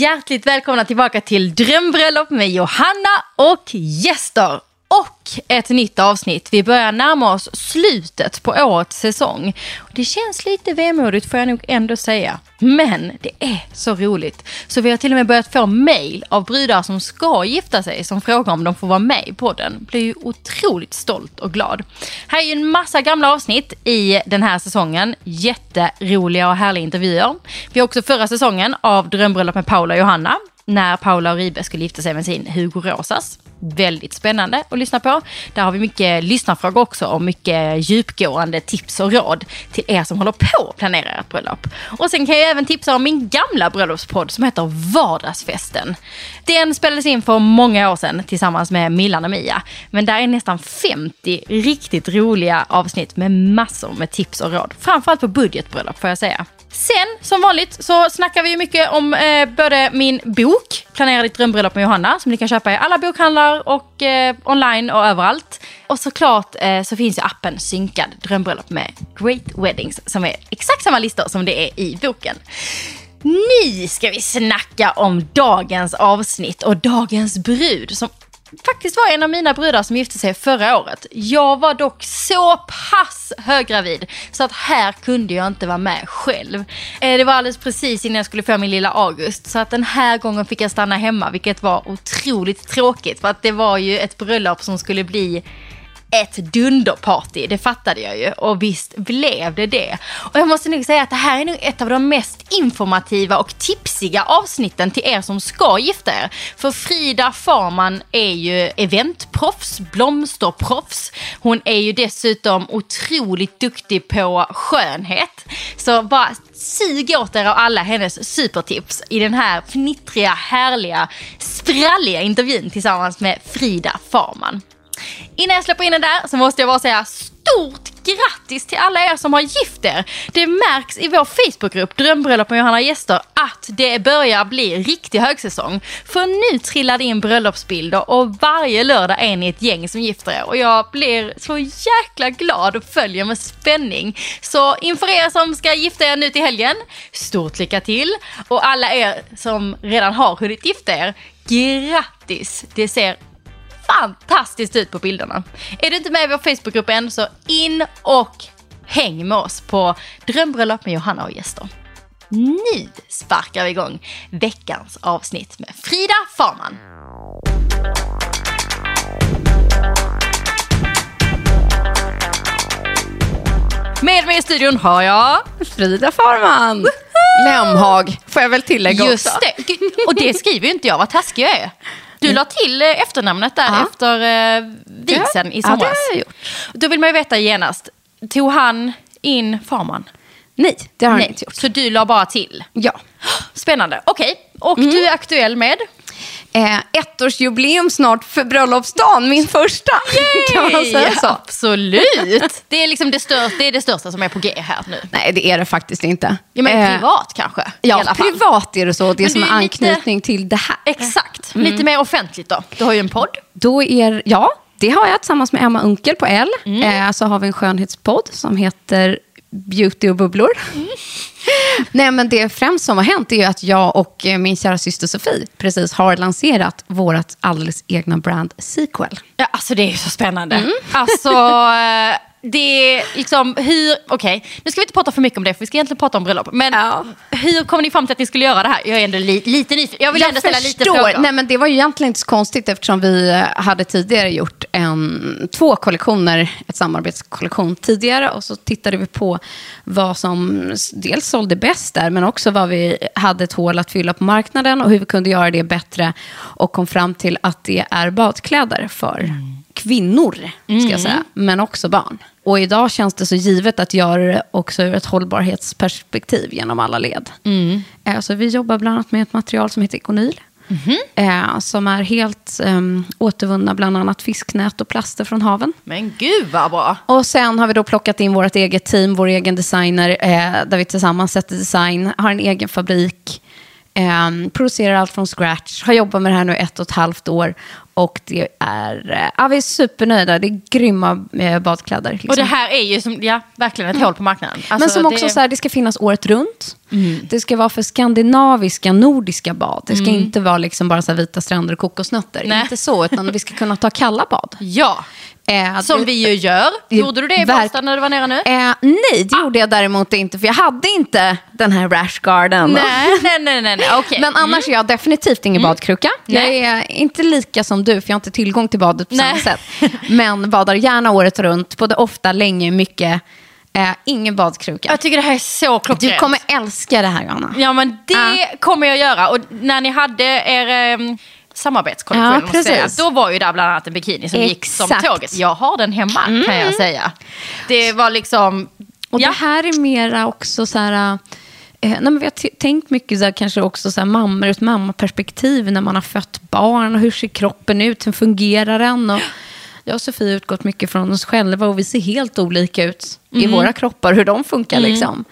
Hjärtligt välkomna tillbaka till Drömbröllop med Johanna och gäster. Och ett nytt avsnitt. Vi börjar närma oss slutet på årets säsong. Det känns lite vemodigt får jag nog ändå säga. Men det är så roligt. Så vi har till och med börjat få mail av brudar som ska gifta sig som frågar om de får vara med i podden. Blir ju otroligt stolt och glad. Här är ju en massa gamla avsnitt i den här säsongen. Jätteroliga och härliga intervjuer. Vi har också förra säsongen av Drömbröllop med Paula och Johanna när Paula och Ribe skulle gifta sig med sin Hugo Rosas. Väldigt spännande att lyssna på. Där har vi mycket lyssnarfrågor också och mycket djupgående tips och råd till er som håller på att planera ert bröllop. Och sen kan jag även tipsa om min gamla bröllopspodd som heter Vardagsfesten. Den spelades in för många år sedan tillsammans med Millan och Mia. Men där är nästan 50 riktigt roliga avsnitt med massor med tips och råd. Framförallt på budgetbröllop får jag säga. Sen, som vanligt, så snackar vi mycket om eh, både min bok, Planera ditt drömbröllop med Johanna, som ni kan köpa i alla bokhandlar och eh, online och överallt. Och såklart eh, så finns ju appen Synkad drömbröllop med Great Weddings, som är exakt samma listor som det är i boken. Nu ska vi snacka om dagens avsnitt och dagens brud som faktiskt var en av mina brudar som gifte sig förra året. Jag var dock så pass höggravid så att här kunde jag inte vara med själv. Eh, det var alldeles precis innan jag skulle få min lilla August så att den här gången fick jag stanna hemma vilket var otroligt tråkigt för att det var ju ett bröllop som skulle bli ett dunderparty, det fattade jag ju. Och visst blev det det. Och jag måste nog säga att det här är nog ett av de mest informativa och tipsiga avsnitten till er som ska gifta er. För Frida Farman är ju eventproffs, blomsterproffs. Hon är ju dessutom otroligt duktig på skönhet. Så bara sug åt er av alla hennes supertips i den här fnittriga, härliga, spralliga intervjun tillsammans med Frida Farman. Innan jag släpper in den där så måste jag bara säga stort grattis till alla er som har gift er. Det märks i vår Facebookgrupp Drömbröllop med Johanna Gäster att det börjar bli riktig högsäsong. För nu trillar det in bröllopsbilder och varje lördag är ni ett gäng som gifter er. Och jag blir så jäkla glad och följer med spänning. Så inför er som ska gifta er nu till helgen, stort lycka till. Och alla er som redan har hunnit gifta er, grattis! Det ser fantastiskt ut på bilderna. Är du inte med i vår Facebookgrupp än så in och häng med oss på Drömbröllop med Johanna och gäster. Nu sparkar vi igång veckans avsnitt med Frida Farman. Med mig i studion har jag Frida Farman. Lemhag, får jag väl tillägga Just också. det. Och det skriver ju inte jag, vad taskig jag är. Du la till eh, efternamnet där Ja. efter eh, vigseln i Ja, det somras. har jag gjort. Då vill man ju veta genast, tog han in farman? Nej, det har han Nej, inte gjort. så du la bara till? Ja. Spännande. Okej, och Mm. du är aktuell med? Eh, ettårsjubileum snart för bröllopsdagen, min första. kan man säga så? Absolut. Det är, liksom det, största, det är det största som är på G här nu. Nej, det är det faktiskt inte. Ja, men Eh, privat kanske? Ja, privat är det så. Det Men som är är lite- anknytning till det här. Exakt. Mm. Lite mer offentligt då. Du har ju en podd. Då är, ja, det har jag tillsammans med Emma Unkel på L. Mm. Eh, så har vi en skönhetspodd som heter Beauty och bubblor. Mm. Nej, men det främst som har hänt är ju att jag och eh, min kära syster Sofie precis har lanserat vårt alldeles egna brand Sequel. Ja, alltså det är så spännande. Mm. Alltså, det är liksom hur, okej, nu ska vi inte prata för mycket om det för vi ska egentligen prata om bröllop. Men Ja. hur kom ni fram till att ni skulle göra det här? Jag är ändå li, lite nyfiken. Jag vill ändå ställa lite frågor. Nej, men det var ju egentligen inte så konstigt eftersom vi hade tidigare gjort en, två kollektioner, ett samarbetskollektion tidigare och så tittade vi på vad som dels sålde bäst där men också vad vi hade ett hål att fylla på marknaden och hur vi kunde göra det bättre och kom fram till att det är badkläder för kvinnor, ska jag säga, men också barn. Och idag känns det så givet att göra det också ur ett hållbarhetsperspektiv genom alla led. Eh, Så vi jobbar bland annat med ett material som heter Econyl. Eh, som är helt um, återvunna bland annat fisknät och plaster från haven. Men gud vad bra. Och sen har vi då plockat in vårt eget team, vår egen designer, eh, där vi tillsammans sätter design, har en egen fabrik Eh, producerar allt från scratch. Har jobbat med det här nu ett och ett halvt år. Och det är, eh, ja, vi är supernöjda. Det är grymma eh, badkläder. Liksom. Och det här är ju som, ja, verkligen ett hål på marknaden. Men Alltså, som också det, så här, det ska finnas året runt. Det ska vara för skandinaviska, nordiska bad. Det ska inte vara liksom bara så vita stränder och kokosnötter. Nej. Inte så, utan vi ska kunna ta kalla bad. Ja, Eh, som vi ju gör. Gjorde du det i Båstad när du var nere nu? Eh, nej, det gjorde jag däremot inte. För jag hade inte den här rash garden. Nej, nej, nej, nej, nej. okej. Men annars är jag definitivt ingen badkruka. Jag Nej. är inte lika som du, för jag har inte tillgång till badet på Nej. samma sätt. Men badar gärna året runt, både ofta, länge, mycket. Eh, ingen badkruka. Jag tycker det här är så klockrent. Du kommer älska det här, Johanna. Ja, men det kommer jag göra. Och när ni hade er um, samarbetskollektion, Ja, måste säga, då var ju där bland annat en bikini som gick som Exakt. Mm. tåget. Jag har den hemma, kan jag säga. Det var liksom... Och ja. det här är mera också så här... Eh, nej, men vi har tänkt mycket så här, kanske också så här, mammor ur ett mammaperspektiv när man har fött barn. Och hur ser kroppen ut? Hur fungerar den? Och jag och Sofie har utgått mycket från oss själva och vi ser helt olika ut i våra kroppar, hur de funkar. Liksom.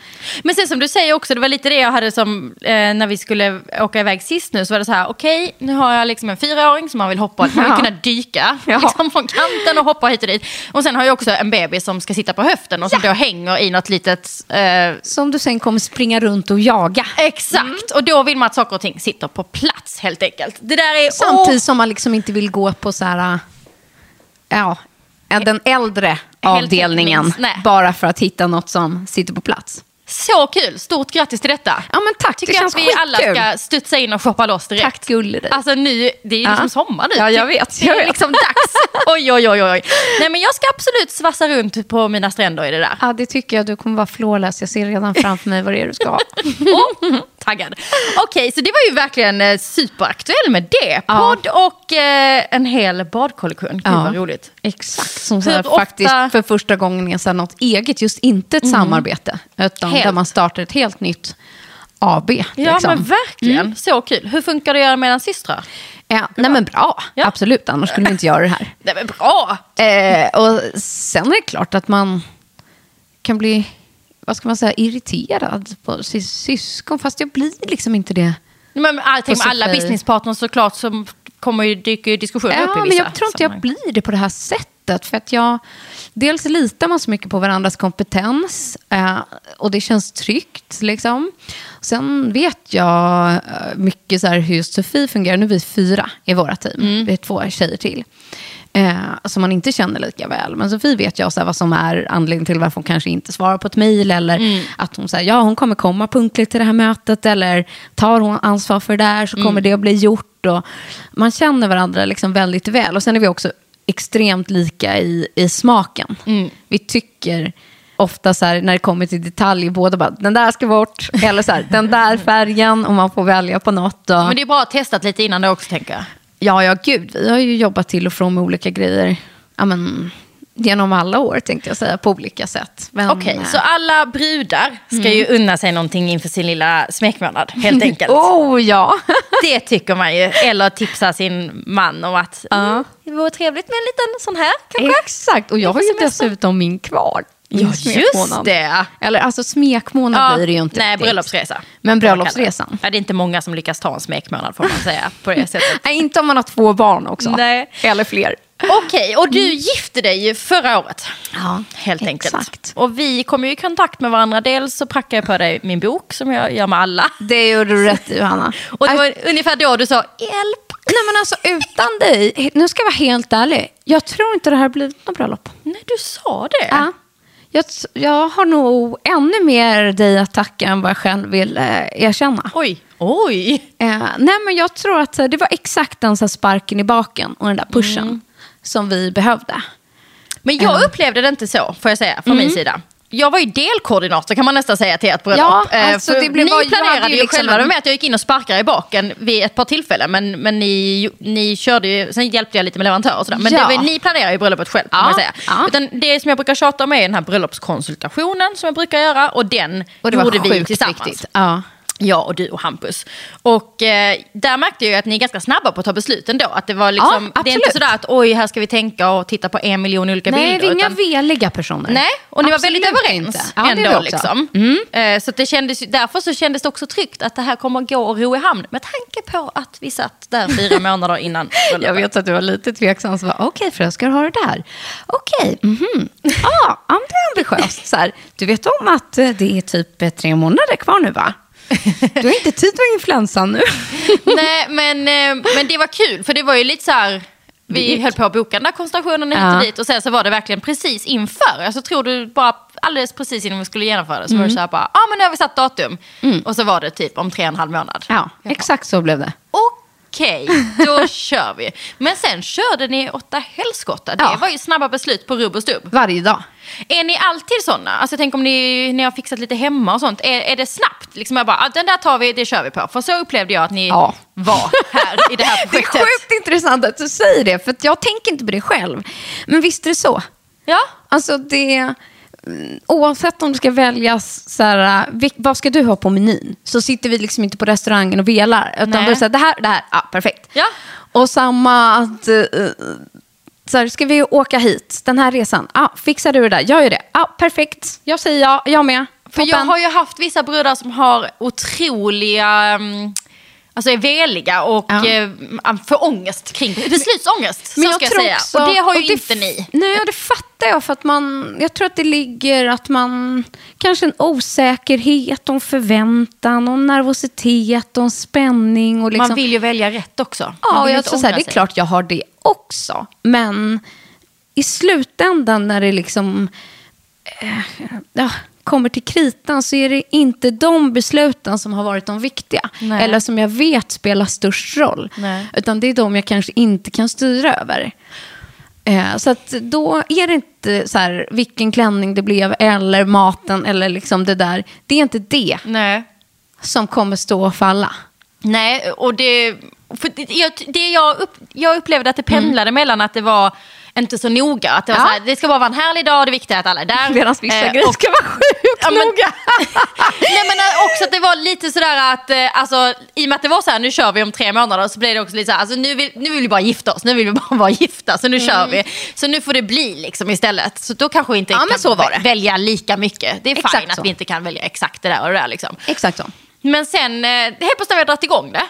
Men sen som du säger också, det var lite det jag hade som eh, när vi skulle åka iväg sist nu, så var det så här, okej, nu har jag liksom en fyraåring som man vill hoppa, man vill Ja. kunna dyka Ja. liksom, från kanten och hoppa hit och dit. Och sen har jag också en bebis som ska sitta på höften och som då hänger i något litet... Eh, Som du sen kommer springa runt och jaga. exakt, och då vill man att saker och ting sitter på plats helt enkelt. Det där är... Samtidigt som man liksom inte vill gå på så här, ja, den äldre avdelningen. Bara för att hitta något som sitter på plats. Så kul! Stort grattis till detta. Ja men tack, Tycker det känns att vi skitkul. alla ska studsa in och shoppa loss direkt. Tack gullig dig. Alltså nu, det är ju Ja. liksom sommar nu. Ja, jag vet, Det jag är vet. liksom dags. Oj, oj, oj, oj. Nej men jag ska absolut svassa runt på mina stränder i det där. Ja, det tycker jag. Du kommer vara flawless. Jag ser redan framför mig vad det är du ska ha. Åh, taggad. Okej, så det var ju verkligen eh, superaktuell med det. Ja. Podd och eh, en hel badkollektion. Gud Ja. vad roligt. Exakt, som så här, Hur ofta- faktiskt för första gången är så här något eget. Just inte ett samarbete, utan Helt. där man startar ett helt nytt AB. Ja liksom. men verkligen, så kul. Hur funkar det att göra mellan systrar? ja, nej men bra, Ja. absolut. Annars skulle vi inte göra det här. Nej men bra! Eh, och sen är det klart att man kan bli, vad ska man säga, irriterad på sitt syskon. Fast jag blir liksom inte det. Men allting med alla businesspartners såklart så kommer ju, dyker ju diskussioner upp i Ja, vissa men jag tror inte jag blir det på det här sättet. För att jag, dels litar man så mycket på varandras kompetens eh, och det känns tryggt. Liksom. Sen vet jag eh, mycket så här hur Sofie fungerar. Nu är vi fyra i våra team. Mm. Vi är två tjejer till. Eh, som man inte känner lika väl. Men Sofie vet jag så här, vad som är anledningen till varför hon kanske inte svarar på ett mejl. Eller Mm. att hon säger ja hon kommer komma punktligt till det här mötet. Eller tar hon ansvar för det där så kommer Mm. det att bli gjort. Och man känner varandra liksom väldigt väl. Och sen är vi också extremt lika i, i smaken. Mm. Vi tycker ofta så här, när det kommer till detaljer, båda bara den där ska bort. Eller så här, den där färgen. Och man får välja på något. Och... Men det är bra att testat lite innan det också tänker jag. Ja, ja, gud. Vi har ju jobbat till och från med olika grejer. Ja, men, genom alla år tänkte jag säga, på olika sätt. Men, Okej, eh, så alla brudar ska ju unna sig någonting inför sin lilla smekmånad, helt enkelt. Oh, ja. Det tycker man ju. Eller tipsa sin man om att mm, det vore trevligt med en liten sån här kanske. Exakt. Och jag har ju dessutom min kvar. Ja, just det. Eller alltså smekmånad blir det ju inte. Nej, riktigt. bröllopsresa. Men bröllopsresan. Ja, det är inte många som lyckas ta en smekmånad får man säga på det sättet. Nej, inte om man har två barn också. Nej. Eller fler. Okej, och du gifte dig ju förra året. Ja, Helt enkelt. exakt. Och vi kom ju i kontakt med varandra. Dels så prackade jag på dig min bok som jag gör med alla. Det gjorde du rätt i, Johanna. Och det var ungefär då du sa hjälp. Nej, men alltså utan dig, nu ska jag vara helt ärlig. Jag tror inte det här blir något bröllop. Nej, du sa det. Ja. Jag, jag har nog ännu mer dig att tacka än vad jag själv vill eh, erkänna. Oj, oj. Eh, nej, men jag tror att eh, det var exakt den så här sparken i baken och den där pushen som vi behövde. Men jag upplevde det inte så, får jag säga, från min sida. Jag var ju delkoordinator kan man nästan säga till ert bröllop. Ja, Eh, alltså, det blev- ni var- planerade ju liksom själva, det med att jag gick in och sparkade i baken vid ett par tillfällen. Men, men ni, ni körde ju, sen hjälpte jag lite med leverantörer och sådär. Men Ja. var, ni planerade ju bröllopet själv kan Ja, man säga. ja. Utan det som jag brukar tjata om är den här bröllopskonsultationen som jag brukar göra. Och den Och det var gjorde vi tillsammans. viktigt. Ja. Jag och du och Hampus. Och eh, där märkte jag att ni är ganska snabba på att ta beslut ändå. Att det, var liksom, Ja, det är inte sådär att oj, här ska vi tänka och titta på en miljon olika Nej, vi bilder. är inga utan- veliga personer. Nej, och ni var Absolut väldigt överens inte. Ja, det vi ändå. Mm. Liksom. Eh, Så det kändes, därför så kändes det också tryggt att det här kommer att gå och ro i hamn. Med tanke på att vi satt där fyra månader innan Jag vet att du var lite tveksam. Var, Okej, okay, ska du ha det där? Okej, mhm. Ja, ja, men det är ambitiöst. Så här, du vet om att eh, det är typ eh, tre månader kvar nu, va? Du har inte tid med influensan nu. Nej, men, eh, men det var kul, för det var ju lite så här... Vi höll på att boka den där konstellationen hit Ja. och dit och sen så var det verkligen precis inför. Alltså tror du bara alldeles precis innan vi skulle genomföra det så var det så här bara, ja ah, men nu har vi satt datum. Och så var det typ om tre och en halv månad. Ja, exakt så blev det. Okej, då kör vi. Men sen körde ni åtta helskotta. Det Ja. var ju snabba beslut på rubb och stubb. Varje dag. Är ni alltid sådana? Alltså tänk om ni, ni har fixat lite hemma och sånt. Är, är det snabbt? Liksom jag bara, ah, den där tar vi, det kör vi på. För så upplevde jag att ni Ja. var här i det här Det är projektet. sjukt intressant att du säger det, för att jag tänker inte på det själv. Men visst är det så. Ja, Alltså det, oavsett om det ska väljas, så här, vilk- vad ska du ha på menyn? Så sitter vi liksom inte på restaurangen och velar. Utan Nej. då är det så här, det här, det här, ja perfekt. Ja. Och samma att, eh, så här, ska vi åka hit, den här resan, ja, fixar du det där? Jag gör det, ja perfekt. Jag säger ja, jag med. för jag har ju haft vissa brudar som har otroliga... um, Alltså är veliga och Ja. eh, får ångest kring beslutsångest. så ska jag säga. också- och det har ju och det inte ni. Nej, det fattar jag. För att man, jag tror att det ligger att man... Kanske en osäkerhet och en förväntan och en nervositet och en spänning. Och liksom, Man vill ju välja rätt också. Ja, ju jag så här, det är klart jag har det också. Men i slutändan när det liksom eh, ja, kommer till kritan så är det inte de besluten som har varit de viktiga. Nej. Eller som jag vet spelar störst roll. Nej. Utan det är de jag kanske inte kan styra över. Eh, så att då är det inte så här vilken klänning det blev eller maten eller liksom det där. Det är inte det Nej. som kommer stå och falla. Nej, och det... För det, jag, det jag, upp, jag upplevde att det pendlade mellan att det var inte så noga. Att det, var Ja. så här, det ska bara vara en härlig dag och det är viktigt att alla är där. Medan vissa Eh, grejer och- ska vara sjukt Ja, men- noga. Nej men eh, också att det var lite sådär att, eh, alltså, i och med att det var så här, nu kör vi om tre månader, så blev det också lite så här, alltså, nu, vill, nu vill vi bara gifta oss, nu vill vi bara vara gifta, så nu kör vi. Så nu får det bli liksom istället. Så då kanske vi inte Ja, kan välja lika mycket. Det är Exakt att så. vi inte kan välja exakt det där och det där liksom. Exakt så. Men sen, eh, helt plötsligt när vi har dragit igång det,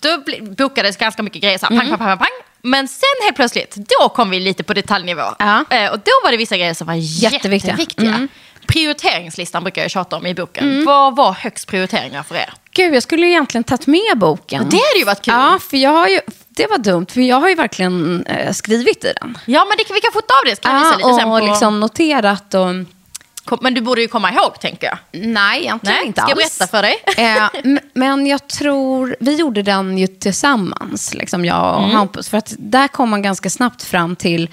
då bokades ganska mycket grejer, så här, pang, Mm. pang, pang, pang, pang. Men sen helt plötsligt, då kom vi lite på detaljnivå. Ja. Eh, och då var det vissa grejer som var Jätteviktiga. jätteviktiga. Mm. Prioriteringslistan brukar jag tjata om i boken. Vad var högst prioriteringar för er? Gud, jag skulle ju egentligen tagit med boken. Det hade ju varit kul. Ja, för jag har ju, det var dumt, för jag har ju verkligen eh, skrivit i den. Ja, men det, vi kan fota av det. så Kan jag visa Ja, lite sen och på... liksom noterat och... Men du borde ju komma ihåg, tänker jag. Nej, egentligen Nej, inte ska jag alls. berätta för dig? Eh, men jag tror, vi gjorde den ju tillsammans, liksom jag och Mm. Hampus. För att där kom man ganska snabbt fram till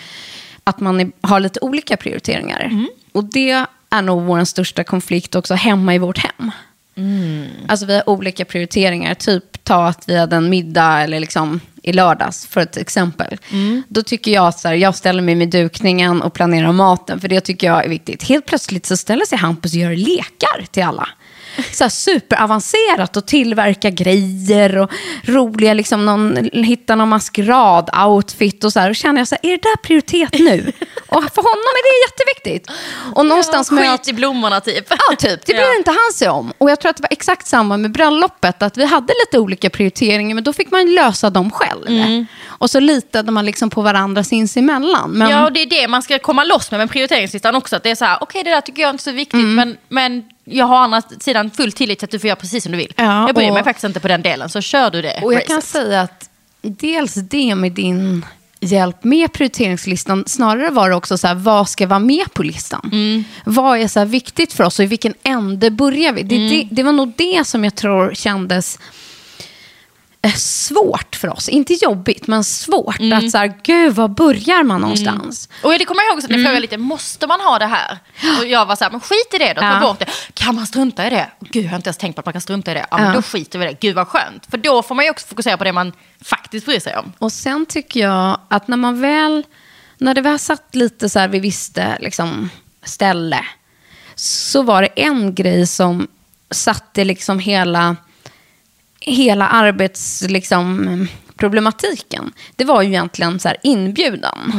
att man är, har lite olika prioriteringar. Mm. Och det är nog vår största konflikt också hemma i vårt hem. Mm. Alltså vi har olika prioriteringar. Typ ta att vi hade en middag eller liksom i lördags för ett exempel. Mm. Då tycker jag så här, jag ställer mig med dukningen och planerar maten. För det tycker jag är viktigt. Helt plötsligt så ställer sig Hampus och gör lekar till alla. Så superavancerat och tillverka grejer och roliga, liksom någon, hitta någon maskerad-outfit och så här. Och känner jag så här, är det där prioritet nu? Och för honom är det jätteviktigt. Och någonstans ja, skit i blommorna typ. Ja, typ. Det bryr Ja. inte han sig om. Och jag tror att det var exakt samma med bröllopet. Att vi hade lite olika prioriteringar, men då fick man lösa dem själv. Mm. Och så litade man liksom på varandra sinsemellan. Men, Ja, och det är det man ska komma loss med med prioriteringslistan också. Att det är så här, okej det där tycker jag inte är så viktigt, Mm. men, men jag har å andra sidan full tillit till att du får göra precis som du vill. Ja, jag bryr mig och- faktiskt inte på den delen, så kör du det och jag kan racet. säga att dels det med din hjälp med prioriteringslistan. Snarare var det också så här, vad ska vara med på listan? Mm. Vad är så viktigt för oss och i vilken ände börjar vi? Det, Mm. det, det var nog det som jag tror kändes svårt för oss. Inte jobbigt, men svårt. Mm. Att så här, gud, var börjar man någonstans? Och det kommer jag ihåg, så att Mm. jag frågade lite, måste man ha det här? Och jag var så här, men skit i det då, ta Ja. bort det. Kan man strunta i det? Gud, jag har inte ens tänkt på att man kan strunta i det. Ja, men Ja. då skiter vi i det. Gud vad skönt. För då får man ju också fokusera på det man faktiskt bryr sig om. Och sen tycker jag att när man väl, när det väl satt lite så här, vi visste liksom ställe, så var det en grej som satte liksom hela hela arbetsproblematiken, liksom, problematiken, det var ju egentligen så inbjudan.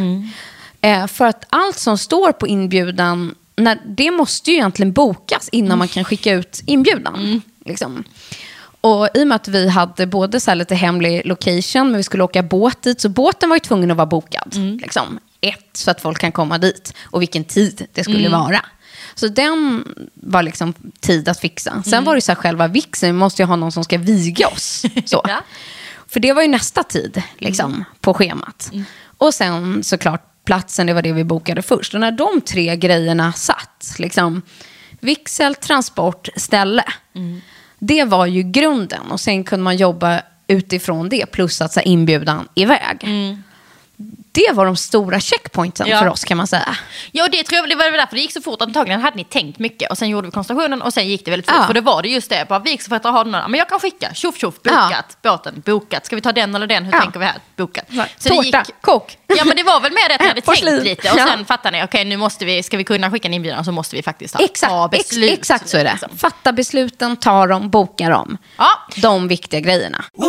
Eh, för att allt som står på inbjudan, när, det måste ju egentligen bokas innan man kan skicka ut inbjudan. Liksom. Och I och med att vi hade både så lite hemlig location, men vi skulle åka båt dit, så båten var ju tvungen att vara bokad. Liksom. Ett, så att folk kan komma dit, och vilken tid det skulle vara. Så den var liksom tid att fixa. Sen var det så här själva vigseln, vi måste ju ha någon som ska viga oss. Så. Ja. För det var ju nästa tid liksom, på schemat. Och sen såklart platsen, det var det vi bokade först. Och när de tre grejerna satt, liksom, vigsel, transport, ställe. Det var ju grunden. Och sen kunde man jobba utifrån det, plus att så här, inbjudan iväg. Det var de stora checkpointsen Ja. för oss kan man säga. Ja, det tror jag det var därför det gick så fort. Antagligen hade ni tänkt mycket och sen gjorde vi konstellationen och sen gick det väldigt fort. Ja. För det var det just det, bara vigselförrättare har du några? Men jag kan skicka, tjoff tjoff, bokat, båten, bokat. Ska vi ta den eller den? Hur Ja. tänker vi här? Bokat. Så Tårta, kok. Ja men det var väl mer det att ni hade tänkt lite och Ja. sen fattar ni, okej nu måste vi, ska vi kunna skicka en inbjudan så måste vi faktiskt ta, Exakt, ta ex, beslut. exakt så är det. liksom. Fatta besluten, ta dem, boka dem. Ja. De viktiga grejerna. Då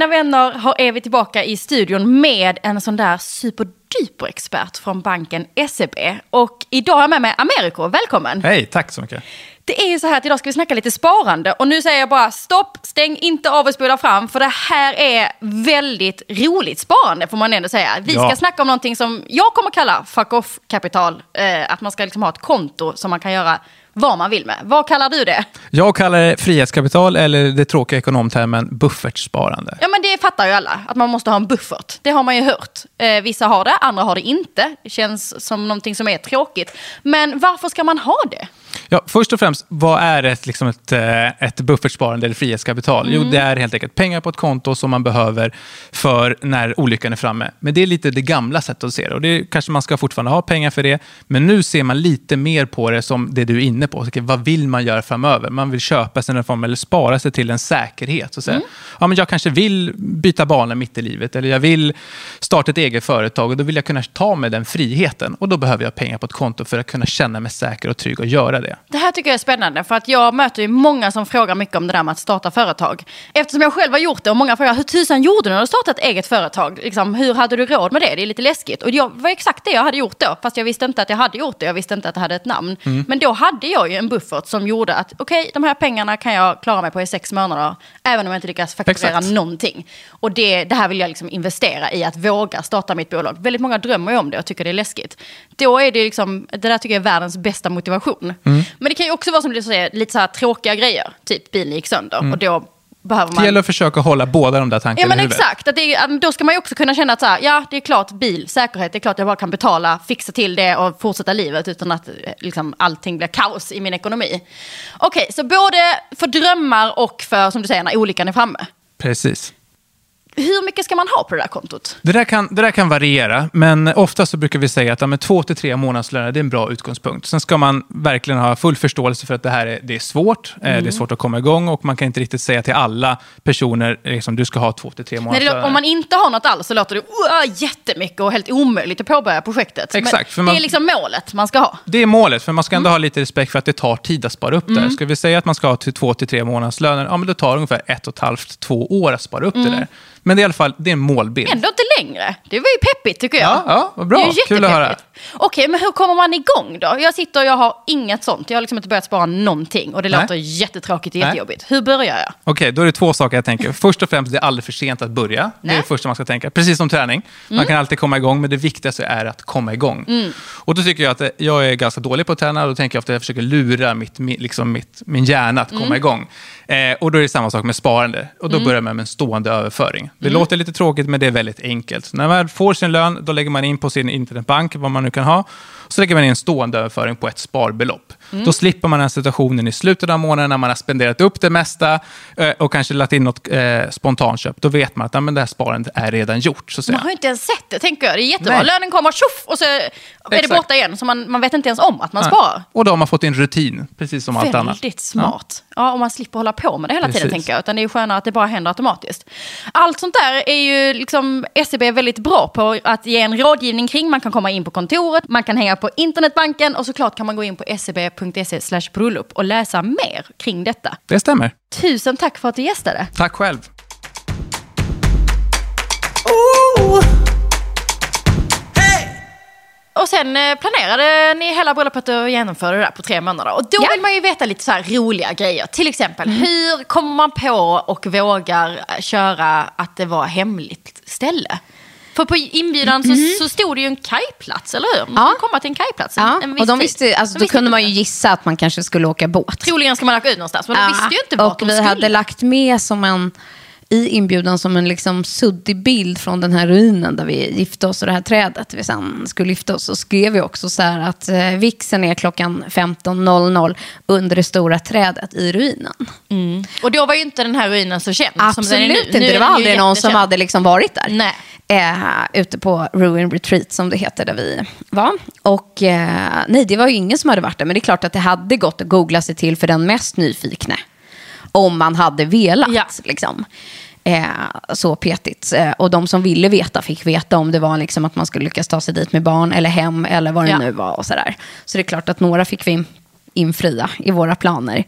mina vänner har, är vi tillbaka i studion med en sån där superduper expert från banken SEB. Och idag har jag med mig Americo, välkommen. Hej, tack så mycket. Det är ju så här att idag ska vi snacka lite sparande och nu säger jag bara stopp, stäng inte av och spola fram för det här är väldigt roligt sparande får man ändå säga. Vi ska Ja. snacka om någonting som jag kommer kalla fuck off-kapital. Eh, att man ska liksom ha ett konto som man kan göra vad man vill med. Vad kallar du det? Jag kallar det frihetskapital eller det tråkiga ekonomtermen buffertsparande. Ja men det fattar ju alla, att man måste ha en buffert. Det har man ju hört. Eh, vissa har det, andra har det inte. Det känns som någonting som är tråkigt. Men varför ska man ha det? Ja, först och främst, vad är ett, liksom ett, eh, ett buffertsparande eller frihetskapital? Jo, det är helt enkelt pengar på ett konto som man behöver för när olyckan är framme. Men det är lite det gamla sättet att se det. Och det kanske man ska fortfarande ha pengar för det. Men nu ser man lite mer på det som det du är inne på. Okej, vad vill man göra framöver? Man vill köpa sig en form eller spara sig till en säkerhet. Så säga. Ja, men jag kanske vill byta bana mitt i livet eller jag vill starta ett eget företag och då vill jag kunna ta med den friheten. Och då behöver jag pengar på ett konto för att kunna känna mig säker och trygg och göra det. Det här tycker jag är spännande för att jag möter ju många som frågar mycket om det där med att starta företag. Eftersom jag själv har gjort det och många frågar hur tusan gjorde du när du startade ett eget företag? Liksom, hur hade du råd med det? Det är lite läskigt. Och det var exakt det jag hade gjort då. Fast jag visste inte att jag hade gjort det. Jag visste inte att det hade ett namn. Men då hade jag ju en buffert som gjorde att okej, de här pengarna kan jag klara mig på i sex månader. Även om jag inte lyckas fakturera Exakt. någonting. Och det, det här vill jag liksom investera i, att våga starta mitt bolag. Väldigt många drömmer ju om det och tycker det är läskigt. Då är det liksom, det där tycker jag är världens bästa motivation. Men det kan ju också vara som du säger, lite så här tråkiga grejer. Typ bilen gick sönder och då behöver Det man... gäller att försöka hålla båda de där Ja tankarna men i huvudet. exakt, att det, är- då ska man ju också kunna känna att så här, ja det är klart bil, säkerhet, det är klart jag bara kan betala, fixa till det och fortsätta livet utan att eh, liksom, allting blir kaos i min ekonomi. Okej, så både för drömmar och för, som du säger, när olyckan är framme. Precis. Hur mycket ska man ha på det där kontot? Det där, kan, det där kan variera, men ofta så brukar vi säga att ja, två till tre månadslöner det är en bra utgångspunkt. Sen ska man verkligen ha full förståelse för att det här är, det är svårt. Mm. Det är svårt att komma igång och man kan inte riktigt säga till alla personer liksom, du ska ha två till tre Nej, månadslöner. om man inte har något alls så låter det uh, jättemycket och helt omöjligt att påbörja projektet. Exakt, för det man- är liksom målet man ska ha. Det är målet, för man ska ändå Mm. ha lite respekt för att det tar tid att spara upp det. Ska vi säga att man ska ha till två till tre månadslöner, ja men det tar ungefär ett och ett halvt, två år att spara upp Mm. det där. Men det är i alla fall det är en målbild. Ändå inte längre. Det var ju peppigt tycker jag. Ja, ja, vad bra. Det är ju Kul att höra. Okej, men hur kommer man igång då? Jag sitter och jag har inget sånt. Jag har liksom inte börjat spara någonting och det Nej. låter jättetråkigt och Nej. jättejobbigt. Hur börjar jag? Okej, då är det två saker jag tänker. Först och främst, det är aldrig för sent att börja. Det är Nej. det första man ska tänka. Precis som träning. Man kan alltid komma igång, men det viktigaste är att komma igång. Och då tycker jag att eh, jag är ganska dålig på att träna och då tänker jag ofta att jag försöker lura mitt, mi- liksom mitt, min hjärna att komma igång. Eh, och då är det samma sak med sparande. Och då börjar man med en stående överföring. Det låter lite tråkigt, men det är väldigt enkelt. När man får sin lön, då lägger man in på sin internetbank, vad man nu kan ha. Så lägger man in en stående överföring på ett sparbelopp. Då slipper man den situationen i slutet av månaden när man har spenderat upp det mesta eh, och kanske lagt in något eh, spontanköp. Då vet man att ja, men det här sparandet är redan gjort. Så. Man har ju inte ens sett det, tänker jag. Det är jättebra. Nej. Lönen kommer, tjoff, och så är det Exakt. borta igen. Så man, man vet inte ens om att man Ja. sparar. Och då har man fått en rutin, precis som allt annat. Väldigt smart. Ja, och man slipper hålla på med det hela tiden, Precis. tänker jag. Utan det är ju skönare att det bara händer automatiskt. Allt sånt där är ju liksom SEB väldigt bra på att ge en rådgivning kring. Man kan komma in på kontoret, man kan hänga på internetbanken och såklart kan man gå in på seb.se slash bröllop och läsa mer kring detta. Det stämmer. Tusen tack för att du gästade. Tack själv. Sen eh, planerade ni hela bröllopet och genomförde det där på tre månader. Och då Ja. vill man ju veta lite så roliga grejer. Till exempel, hur kommer man på och vågar eh, köra att det var hemligt ställe? För på inbjudan så, så stod det ju en kajplats, eller hur? Man Ja. skulle komma till en kajplats en, Ja, en och de visste, alltså, De då visste kunde man ju gissa att man kanske skulle åka båt. Troligen ska man åka ut någonstans, men de visste ju inte vart och vi skulle. hade lagt med som en, i inbjudan som en liksom suddig bild från den här ruinen där vi gifte oss och det här trädet vi sen skulle gifta oss. Så skrev vi också så här att eh, vigseln är klockan 15.00 under det stora trädet i ruinen. Och då var ju inte den här ruinen så känd Absolut inte, Nu det var aldrig någon som hade liksom varit där. Nej. Eh, ute på Ruin Retreat som det heter där vi var. Och eh, nej, det var ju ingen som hade varit där. Men det är klart att det hade gått att googla sig till för den mest nyfikne. Om man hade velat. Ja. Liksom. Eh, så petigt. Eh, och de som ville veta fick veta om det var liksom att man skulle lyckas ta sig dit med barn eller hem eller vad det Ja. nu var. Och sådär. Så det är klart att några fick vi in- infria i våra planer.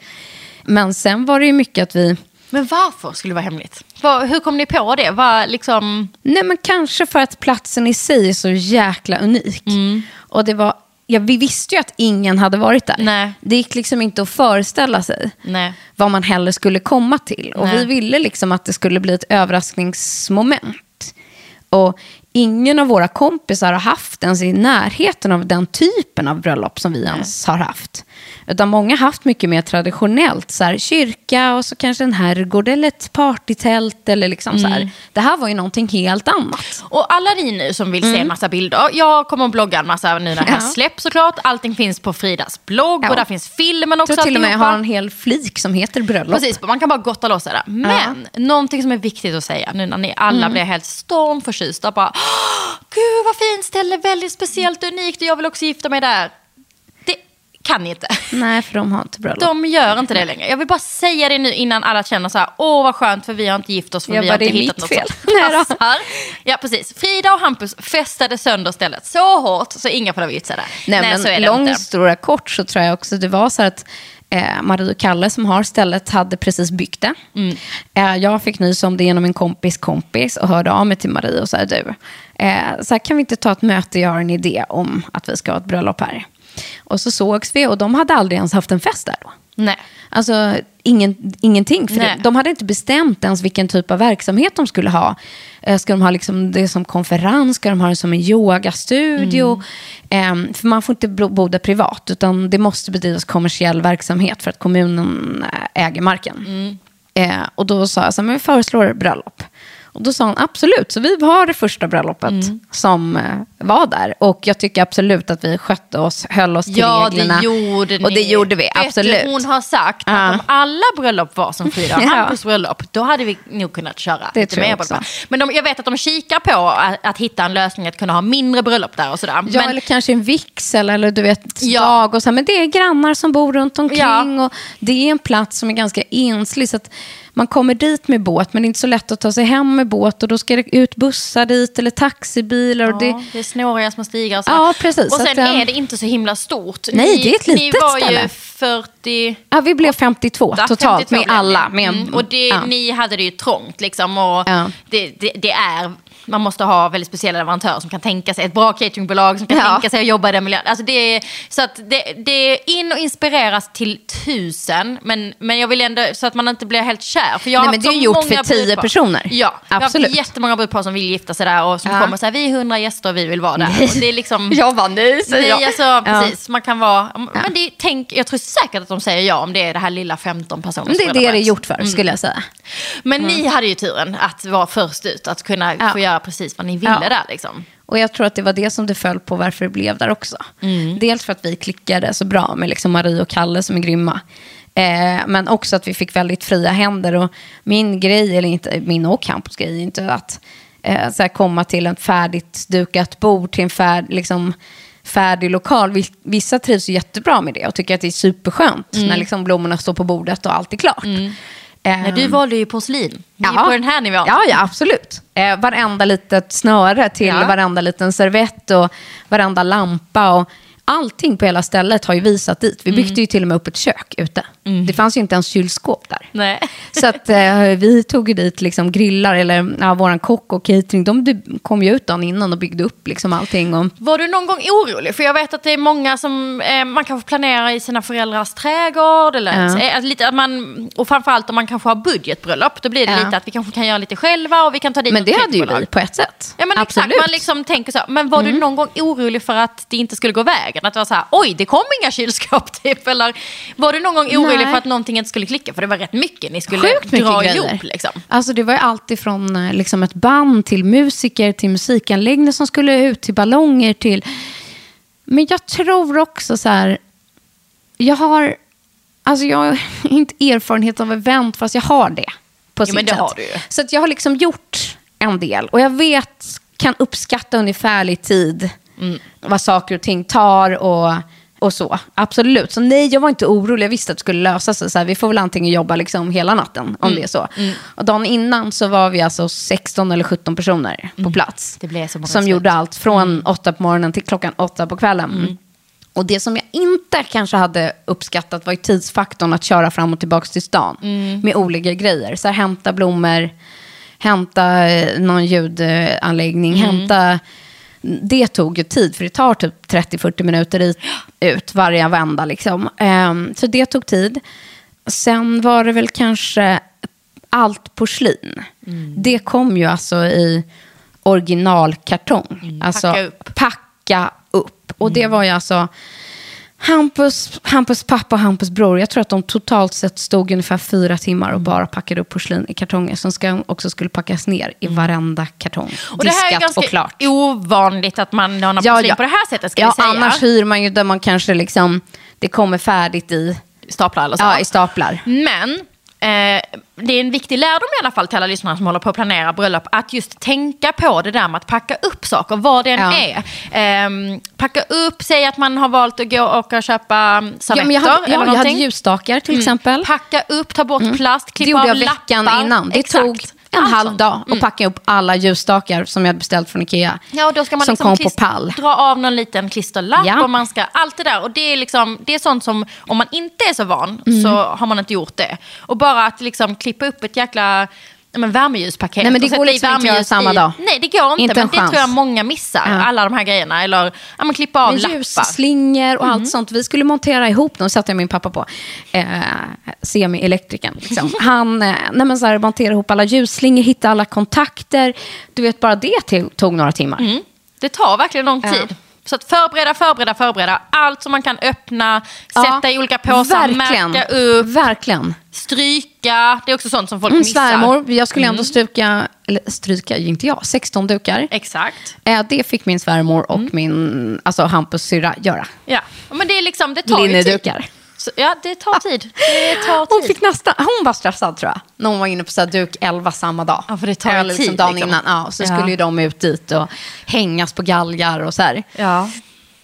Men sen var det ju mycket att vi Men varför skulle det vara hemligt? Vad- hur kom ni på det? Var liksom... Nej, men kanske för att platsen i sig är så jäkla unik. Mm. Och det var, ja, vi visste ju att ingen hade varit där. Nej. Det gick liksom inte att föreställa sig Nej. vad man heller skulle komma till. Och Nej. vi ville liksom att det skulle bli ett överraskningsmoment. Och ingen av våra kompisar har haft ens i närheten av den typen av bröllop som vi ens har haft. Utan många har haft mycket mer traditionellt, så här, kyrka och så kanske en herrgård eller ett partytält. Eller liksom så Mm. här. Det här var ju någonting helt annat. Och alla ni nu som vill se en massa bilder, jag kommer att blogga en massa nu när det här Mm. Ja. släpps såklart. Allting finns på Fridas blogg Ja. och där finns filmen Jag också. tror till och med jag har en hel flik som heter bröllop. Precis, man kan bara gotta loss det där. Men någonting som är viktigt att säga nu när ni alla Mm. blir helt stormförtjusta. Bara, "Åh, Gud vad fint ställe, väldigt speciellt och unikt och jag vill också gifta mig där. Det kan ni inte. Nej, för de har inte bröllop. De gör inte det längre. Jag vill bara säga det nu innan alla känner så här, åh vad skönt för vi har inte gift oss för Ja, vi var har inte hittat något fel? som Nej passar. Ja, precis. Frida och Hampus festade sönder stället så hårt så inga får lov att gifta sig där. Nej, så är men det lång inte. historia kort så tror jag också det var så att eh, Marie och Kalle som har stället hade precis byggt det. Mm. Eh, jag fick nys om det genom en kompis kompis och hörde av mig till Marie och sa du, eh, så här kan vi inte ta ett möte, jag har en idé om att vi ska ha ett bröllop här. Och så sågs vi och de hade aldrig ens haft en fest där då. Nej. Alltså ingen, ingenting. För det, de hade inte bestämt ens vilken typ av verksamhet de skulle ha. Eh, Ska de ha liksom det som konferens? Ska de ha det som en yogastudio? Mm. Eh, för man får inte bo där privat, utan det måste bedrivas kommersiell verksamhet för att kommunen eh, äger marken. Mm. Eh, och då sa jag så här, men vi föreslår bröllop. Och då sa hon absolut, så vi var det första bröllopet Mm. som eh, var där. Och jag tycker absolut att vi skötte oss, höll oss till Ja, reglerna. det gjorde ni. Och det gjorde vi, Vet absolut. Du, hon har sagt Ja. att om alla bröllop var som Frida och Ja. Hampus bröllop, då hade vi nog kunnat köra Det lite mer bröllop. Men de, jag vet att de kikar på att, att hitta en lösning att kunna ha mindre bröllop där och sådär. Ja, Men, eller kanske en vigsel eller du vet, Ja. dag och så. Men det är grannar som bor runt omkring Ja. och det är en plats som är ganska enslig. Så att man kommer dit med båt, men det är inte så lätt att ta sig hem med båt och då ska det ut bussar dit eller taxibilar. Och ja, det, det är snåriga små stigar. Och, så. Ja, precis. och sen att, är det inte så himla stort. Nej, ni, det är ett Ni litet var ju ställe. 40... ja, vi blev 52 Ja, totalt 52 med alla. ni. Med, mm, och det, ja. ni hade det ju trångt liksom. Och det, det, det är, man måste ha väldigt speciella leverantörer som kan tänka sig, ett bra cateringbolag som kan Ja. tänka sig att jobba i den miljön. Alltså det, är- så att det, det är in och inspireras till tusen, men, men jag vill ändå, så att man inte blir helt kär. För jag Nej, men det är så gjort för tio brudpar. personer. Ja, jag har Absolut. haft jättemånga brudpar som vill gifta sig där och som Ja. kommer och säger vi är hundra gäster och vi vill vara där. Och det är liksom... Jag var nej, säger jag. alltså, Ja. precis. Man kan vara... Men det, tänk, jag tror säkert att de säger ja om det är det här lilla 15 personers Men det är det det är gjort för, skulle jag säga. Men ni hade ju turen att vara först ut, att kunna Ja. få göra precis vad ni ville där. Liksom. Och jag tror att det var det som det föll på varför det blev där också. Dels för att vi klickade så bra med liksom Marie och Kalle som är grymma. Eh, men också att vi fick väldigt fria händer. Och min grej, eller inte min och Campos grej, är inte att eh, så komma till ett färdigt dukat bord, till en färd, liksom, färdig lokal. Vi- Vissa trivs jättebra med det och tycker att det är superskönt när liksom blommorna står på bordet och allt är klart. Nej, Ehm, du valde ju porslin. Vi är Ja. på den här nivån. Ja, ja absolut. Eh, varenda litet snöre till Ja. varenda liten servett och varenda lampa. Och allting på hela stället har ju visat dit. Vi byggde ju till och med upp ett kök ute. Det fanns ju inte ens kylskåp där. Nej. Så att eh, vi tog ju dit liksom grillar, eller ja, våran kock och catering, de kom ju ut dagen innan och byggde upp liksom allting. Och, Var du någon gång orolig? För jag vet att det är många som, eh, man kanske planerar i sina föräldrars trädgård. Eller Ja. eh, lite, att man, och framförallt om man kanske har budgetbröllop. Då blir det Ja. lite att vi kanske kan göra lite själva och vi kan ta dit men det hade ju vi på ett sätt. Ja men exakt, man liksom tänker så. Men var Mm. du någon gång orolig för att det inte skulle gå vägen? Att det var så här, oj det kom inga kylskåp typ. Eller var du någon gång orolig Nej. för att någonting inte skulle klicka? För det var rätt mycket ni skulle Sjukt dra ihop liksom. Alltså det var ju allt ifrån eh, liksom ett band till musiker, till musikanläggning som skulle ut, till ballonger, till... Men jag tror också så här... Jag har... Alltså jag har inte erfarenhet av event, fast jag har det. På Jo, men det sätt. har du ju. Så att jag har liksom gjort en del. Och jag vet, kan uppskatta ungefärlig tid Mm. vad saker och ting tar och, och så. Absolut. Så nej, jag var inte orolig. Jag visste att det skulle lösa sig. Så här, vi får väl antingen jobba liksom hela natten om Mm. det är så. Och dagen innan så var vi alltså 16 eller 17 personer på plats. Mm. Många Som slut. gjorde allt från åtta på morgonen till klockan åtta på kvällen. Och det som jag inte kanske hade uppskattat var ju tidsfaktorn att köra fram och tillbaka till stan. Med olika grejer. Så här, hämta blommor, hämta eh, någon ljudanläggning, hämta... Det tog ju tid, för det tar typ 30-40 minuter i, ut varje vända. Liksom. Ehm, så det tog tid. Sen var det väl kanske allt porslin. Det kom ju alltså i originalkartong. alltså, packa upp. Packa upp. Och det var ju alltså Hampus, Hampus pappa och Hampus bror. Jag tror att de totalt sett stod ungefär fyra timmar och bara packade upp porslin i kartonger som ska, också skulle packas ner i varenda kartong. Och det här är ganska och klart. ovanligt att man lånar porslin på det här sättet ska ja, vi säga. annars hyr man ju där man kanske liksom, det kommer färdigt i, Staplar eller så. ja, i staplar. Men eh, det är en viktig lärdom i alla fall till alla lyssnare som håller på att planera bröllop. Att just tänka på det där med att packa upp saker, vad det än Ja. är. Ehm, packa upp, säg att man har valt att gå och köpa servetter Ja, jag hade, ja, jag hade ljusstakar till exempel. Packa upp, ta bort plast, Det klippa gjorde av jag veckan lappar. innan. Det Exakt. tog en Allt halv dag att packa upp alla ljusstakar som jag beställt från Ikea. Ja, och då ska man som liksom kom på pall. dra av någon liten klisterlapp Ja. och man ska, allt det där. Och det är, liksom, det är sånt som, om man inte är så van Mm. så har man inte gjort det. Och bara att liksom klippa upp ett jäkla men värmeljuspaket. Nej, men det sätta går liksom inte att göra samma i- dag. Nej, det går inte. Inte en men det chans. tror jag många missar. Ja. Alla de här grejerna. Eller ja, men klippa av lappar. ljusslingor och allt sånt. Vi skulle montera ihop dem, satte jag min pappa på. Eh, Semi-elektrikern. Liksom. Han eh, nej men så här, monterade ihop alla ljusslingor, hittade alla kontakter. Du vet, bara det tog, några timmar. Mm. Det tar verkligen lång Ja. Så att förbereda, förbereda, förbereda. Allt som man kan öppna, Ja, sätta i olika påsar, verkligen. märka upp, Verkligen. stryka. Det är också sånt som folk Mm, missar. svärmor, jag skulle ändå stryka, eller stryka, inte jag, 16 dukar. Exakt. Eh, det fick min svärmor och Mm. min, alltså Hampus syrra göra. Ja, men det är liksom, det tar ju tid. Så, ja, det tar tid. Det tar Hon, tid. fick nästan, hon var stressad tror jag, när hon var inne på så här, duk 11 samma dag. Ja, för det tar Eller liksom tid, dagen liksom. innan. Ja, och så Ja. skulle ju de ut dit och hängas på galgar och så här. Ja.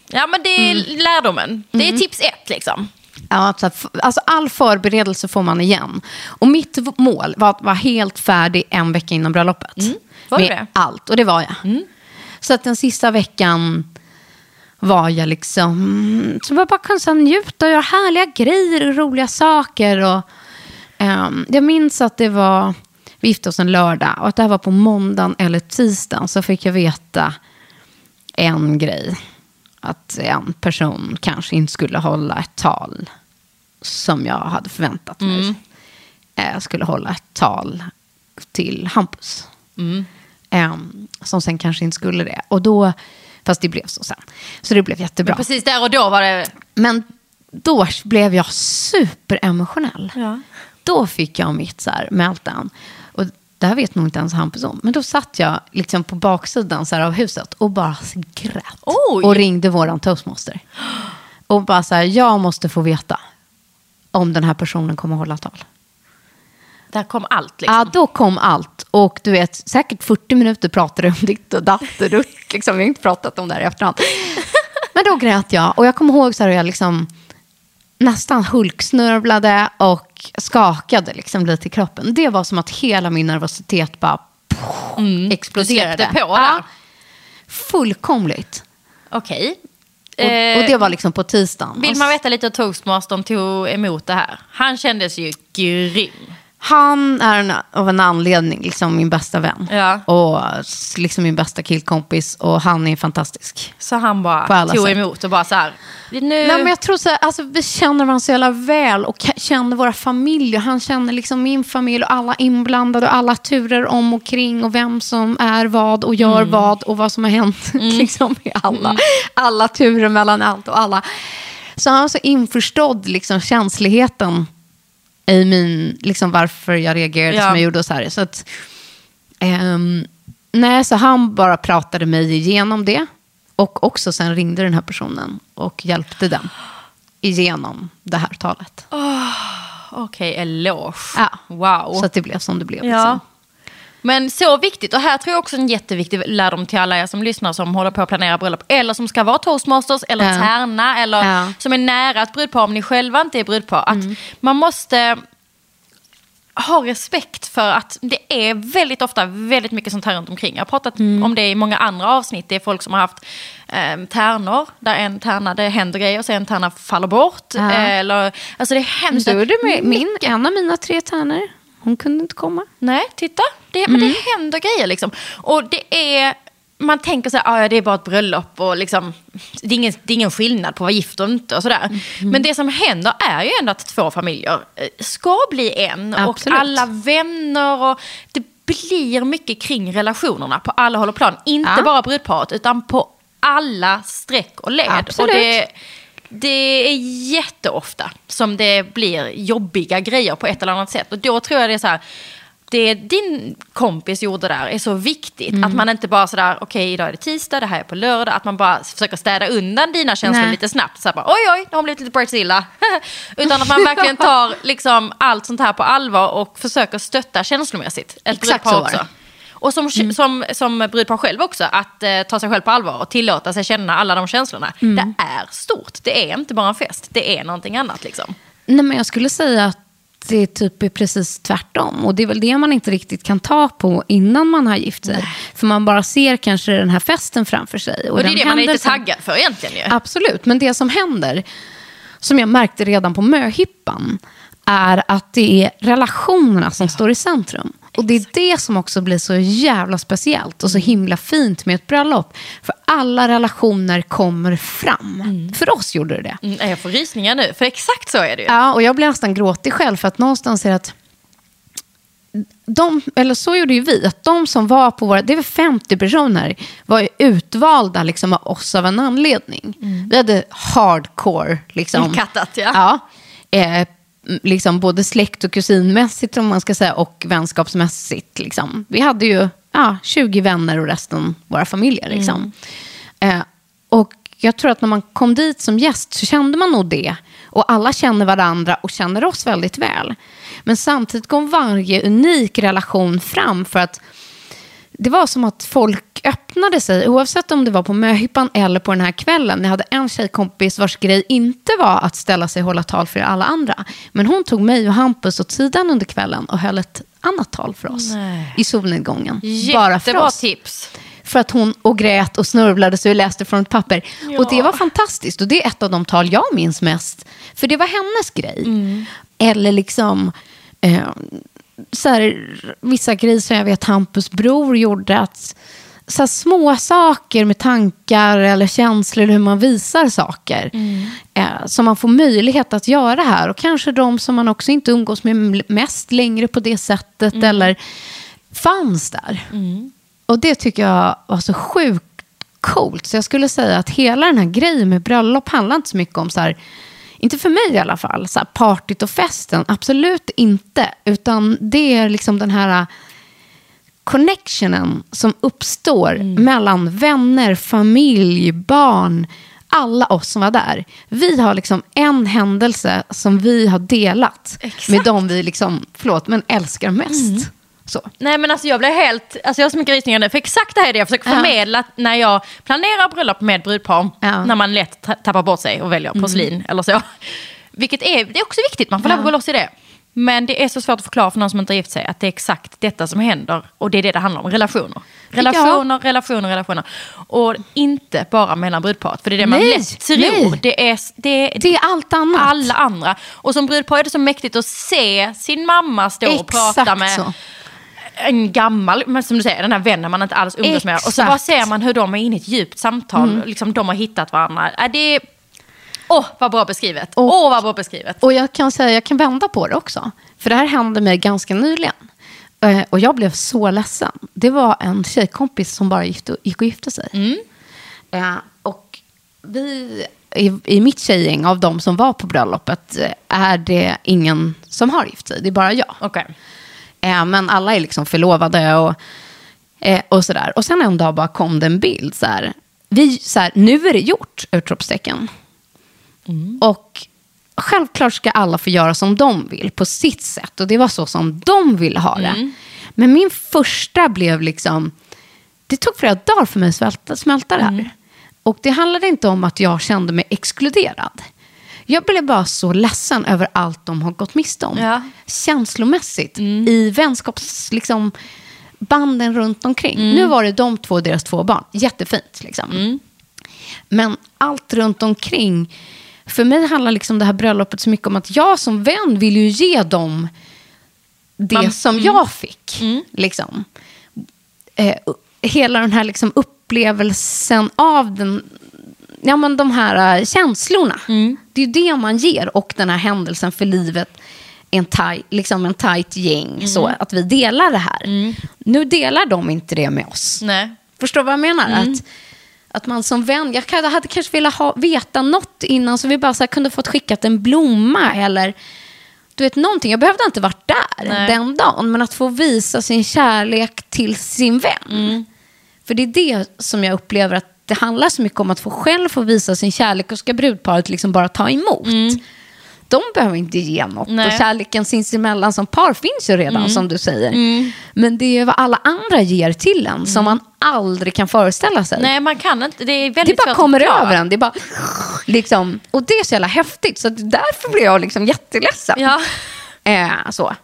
ja, men det är Mm. lärdomen. Det är tips ett liksom. Ja, så här, f- alltså all förberedelse får man igen. Och mitt mål var att vara helt färdig en vecka innan bröllopet. Mm. Var du med det? allt, och det var jag. Så att den sista veckan var jag liksom... Så jag bara kunde så njuta och göra härliga grejer och roliga saker. Och, ehm, jag minns att det var... Vi gifte oss en lördag och att det här var på måndagen eller tisdagen så fick jag veta en grej. Att en person kanske inte skulle hålla ett tal som jag hade förväntat mig. Eh, skulle hålla ett tal till Hampus. Em, som sen kanske inte skulle det. Och då, fast det blev så sen. Så det blev jättebra. Men precis där och då var det... Men då blev jag superemotionell. Ja. Då fick jag mitt så här meltdown. Och det här vet nog inte ens Hampus om. Men då satt jag liksom på baksidan så av huset och bara grät. Oj. Och ringde våran toastmaster. Och bara så här, jag måste få veta om den här personen kommer hålla tal. Där kom allt liksom. Ja, då kom allt. Och du vet, säkert 40 minuter pratade du om ditt och datt och dutt. Liksom. Vi har inte pratat om det här i efterhand. Men då grät jag. Och jag kommer ihåg så här jag liksom nästan hulksnörvlade och skakade liksom lite i kroppen. Det var som att hela min nervositet bara Mm. exploderade. Du på ja. Fullkomligt. Okej. Och, Eh, och det var liksom på tisdagen. Vill Och man veta lite hur toastmastern tog emot det här? Han kändes ju grym. Han är en, av en anledning liksom min bästa vän. Ja. Och liksom min bästa killkompis. Och han är fantastisk. Så han bara tog sätt. emot och bara så här. Nu... Nej, men jag tror så här, alltså, vi känner varandra så jävla väl och känner våra familjer. Han känner liksom min familj och alla inblandade och alla turer om och kring och vem som är vad och gör Mm. vad och vad som har hänt liksom, i alla, alla turer mellan allt och alla. Så han är så införstådd liksom, känsligheten i min, liksom, varför jag reagerade Ja. som jag gjorde. Och så här. Så att, ehm, nej, så han bara pratade mig igenom det. Och också sen ringde den här personen och hjälpte den igenom det här talet. Okej, eloge. Ja. Wow. Så att det blev som det blev. Ja. Men så viktigt, och här tror jag också en jätteviktig lärdom till alla er som lyssnar som håller på att planera bröllop, eller som ska vara toastmasters, eller Ja. tärna, eller Ja. som är nära ett brudpar om ni själva inte är brudpar. Att Mm. man måste ha respekt för att det är väldigt ofta väldigt mycket sånt här runt omkring. Jag har pratat Mm. om det i många andra avsnitt. Det är folk som har haft eh, tärnor, där en tärna, det händer grejer, och så en tärna faller bort. Ja. Eller, alltså det händer är det med min, en av mina tre tärnor. Hon kunde inte komma. Nej, titta. Det, Men Mm. det händer grejer liksom. Och det är... Man tänker så här, "Ah, det är bara ett bröllop och liksom, det, är ingen, det är ingen skillnad på att vara gift och inte och sådär. Mm. Men det som händer är ju ändå att två familjer eh, ska bli en. Absolut. Och alla vänner och det blir mycket kring relationerna på alla håll och plan. Inte Ja. bara brudparet utan på alla streck och led. Absolut. Och det, det är jätteofta som det blir jobbiga grejer på ett eller annat sätt. Och då tror jag det är så här, det din kompis gjorde där är så viktigt. Mm. Att man inte bara sådär, okej idag är det tisdag, det här är på lördag. Att man bara försöker städa undan dina känslor Nej. lite snabbt. Så bara, oj oj, det har blivit lite Brazilla. Utan att man verkligen tar liksom, allt sånt här på allvar och försöker stötta känslomässigt. Ett Exakt så var det. Och som, som, som brudpar själv också, att eh, ta sig själv på allvar och tillåta sig känna alla de känslorna. Mm. Det är stort, det är inte bara en fest, det är någonting annat liksom. Nej, men jag skulle säga att det typ är precis tvärtom. Och det är väl det man inte riktigt kan ta på innan man har gift sig. För man bara ser kanske den här festen framför sig. Och, det är det man är lite taggad för egentligen ju. Absolut, men det som händer, som jag märkte redan på möhippan, är att det är relationerna som står i centrum. Och det är det som också blir så jävla speciellt och så himla fint med ett bröllop. För alla relationer kommer fram. För oss gjorde det det. Mm, jag får rysningar nu, för exakt så är det ju. Ja, och jag blev nästan gråtig själv för att någonstans är det att de, eller så gjorde ju vi, att de som var på våra, det var 50 personer, var ju utvalda liksom av oss av en anledning. Vi hade hardcore, liksom. Kattat, ja. ja eh, liksom både släkt och kusinmässigt, om man ska säga, och vänskapsmässigt. Liksom. Vi hade ju ja, 20 vänner och resten våra familjer. Liksom. Eh, och jag tror att när man kom dit som gäst så kände man nog det. Och alla känner varandra och känner oss väldigt väl. Men samtidigt kom varje unik relation fram för att det var som att folk öppnade sig, oavsett om det var på möhippan eller på den här kvällen. Jag hade en tjejkompis vars grej inte var att ställa sig och hålla tal för alla andra. Men hon tog mig och Hampus åt sidan under kvällen och höll ett annat tal för oss Nej. i solnedgången. Bara för Jättebra oss. tips. För att hon och grät och snörvlade så vi läste från ett papper. Ja. Och det var fantastiskt. Och det är ett av de tal jag minns mest. För det var hennes grej. Eller liksom... Eh, så här, vissa grejer som jag vet Hampus bror gjorde. Att, så här, små saker med tankar eller känslor, hur man visar saker. Eh, som man får möjlighet att göra här. Och kanske de som man också inte umgås med mest längre på det sättet. Eller fanns där. Och det tycker jag var så sjukt coolt. Så jag skulle säga att hela den här grejen med bröllop handlar inte så mycket om så här, inte för mig i alla fall, så här partyt och festen. Absolut inte. Utan det är liksom den här connectionen som uppstår mellan vänner, familj, barn, alla oss som var där. Vi har liksom en händelse som vi har delat Exakt. med dem vi liksom, förlåt, men älskar mest. Så. Nej men alltså jag blev helt, alltså jag har så mycket rysningar nu. För exakt det här är det jag försöker Ja. förmedla när jag planerar bröllop med brudpar. Ja. Mm. När man lätt ta- tappar bort sig och väljer porslin eller så. Vilket är, det är också viktigt, man får lov att gå loss i det. Men det är så svårt att förklara för någon som inte har gift sig att det är exakt detta som händer. Och det är det det handlar om, relationer. Relationer, relationer, relationer. Och inte bara mellan brudparet, för det är det man Nej, lätt tror. nej. Det är, det, Det är allt annat. alla andra. Och som brudpar är det så mäktigt att se sin mamma stå och Exakt prata med så. En gammal, men som du säger, den här vännen man inte alls umgås med. Och så Exakt. Mm. bara ser man hur de är inne i ett djupt samtal. Liksom, de har hittat varandra. Äh, det är... Åh, vad bra beskrivet. Åh, Och- vad bra beskrivet. Och jag kan säga, jag kan vända på det också. För det här hände mig ganska nyligen. Eh, Och jag blev så ledsen. Det var en tjejkompis som bara gift, gick och gifte sig. Mm. Eh, Och vi, i, i mitt tjejgäng, av de som var på bröllopet, eh, är det ingen som har gift sig. Det är bara jag. Okej. Eh, Men alla är liksom förlovade och, eh, och sådär. Och sen en dag bara kom det en bild så här. Vi, så här, nu är det gjort! Utropstecken. Och självklart ska alla få göra som de vill på sitt sätt. Och det var så som de ville ha det. Men min första blev liksom... Det tog flera dagar för mig att smälta, smälta det här. Och det handlade inte om att jag kände mig exkluderad. Jag blev bara så ledsen över allt de har gått miste om. Ja. Känslomässigt. I vänskaps... Liksom, banden runt omkring. Nu var det de två och deras två barn. Jättefint. Liksom. Men allt runt omkring. För mig handlar liksom det här bröllopet så mycket om att jag som vän vill ju ge dem det Man- som jag fick. Liksom. Eh, hela den här liksom upplevelsen av den, ja, men de här eh, känslorna. Det är det man ger och den här händelsen för livet. En taj, liksom en tajt gäng, så att vi delar det här. Nu delar de inte det med oss. Nej. Förstår vad jag menar? Mm. Att, att man som vän, jag hade hade kanske velat ha, veta något innan så vi bara så här, kunde fått skickat en blomma eller du vet någonting. Jag behövde inte varit där Nej. den dagen, men att få visa sin kärlek till sin vän. Mm. För det är det som jag upplever att det handlar så mycket om att få själv få visa sin kärlek och ska brudparet liksom bara ta emot. De behöver inte ge något. Mm. Nej. Mm. Och kärleken sinsemellan som par finns ju redan, som du säger. Men det är vad alla andra ger till en som man aldrig kan föreställa sig. Nej, man kan inte. Det är det väldigt bara svårt kommer över en. Det bara, liksom, och det är så jävla häftigt. Så därför blir jag liksom jätteledsen. Ja. Eh, så.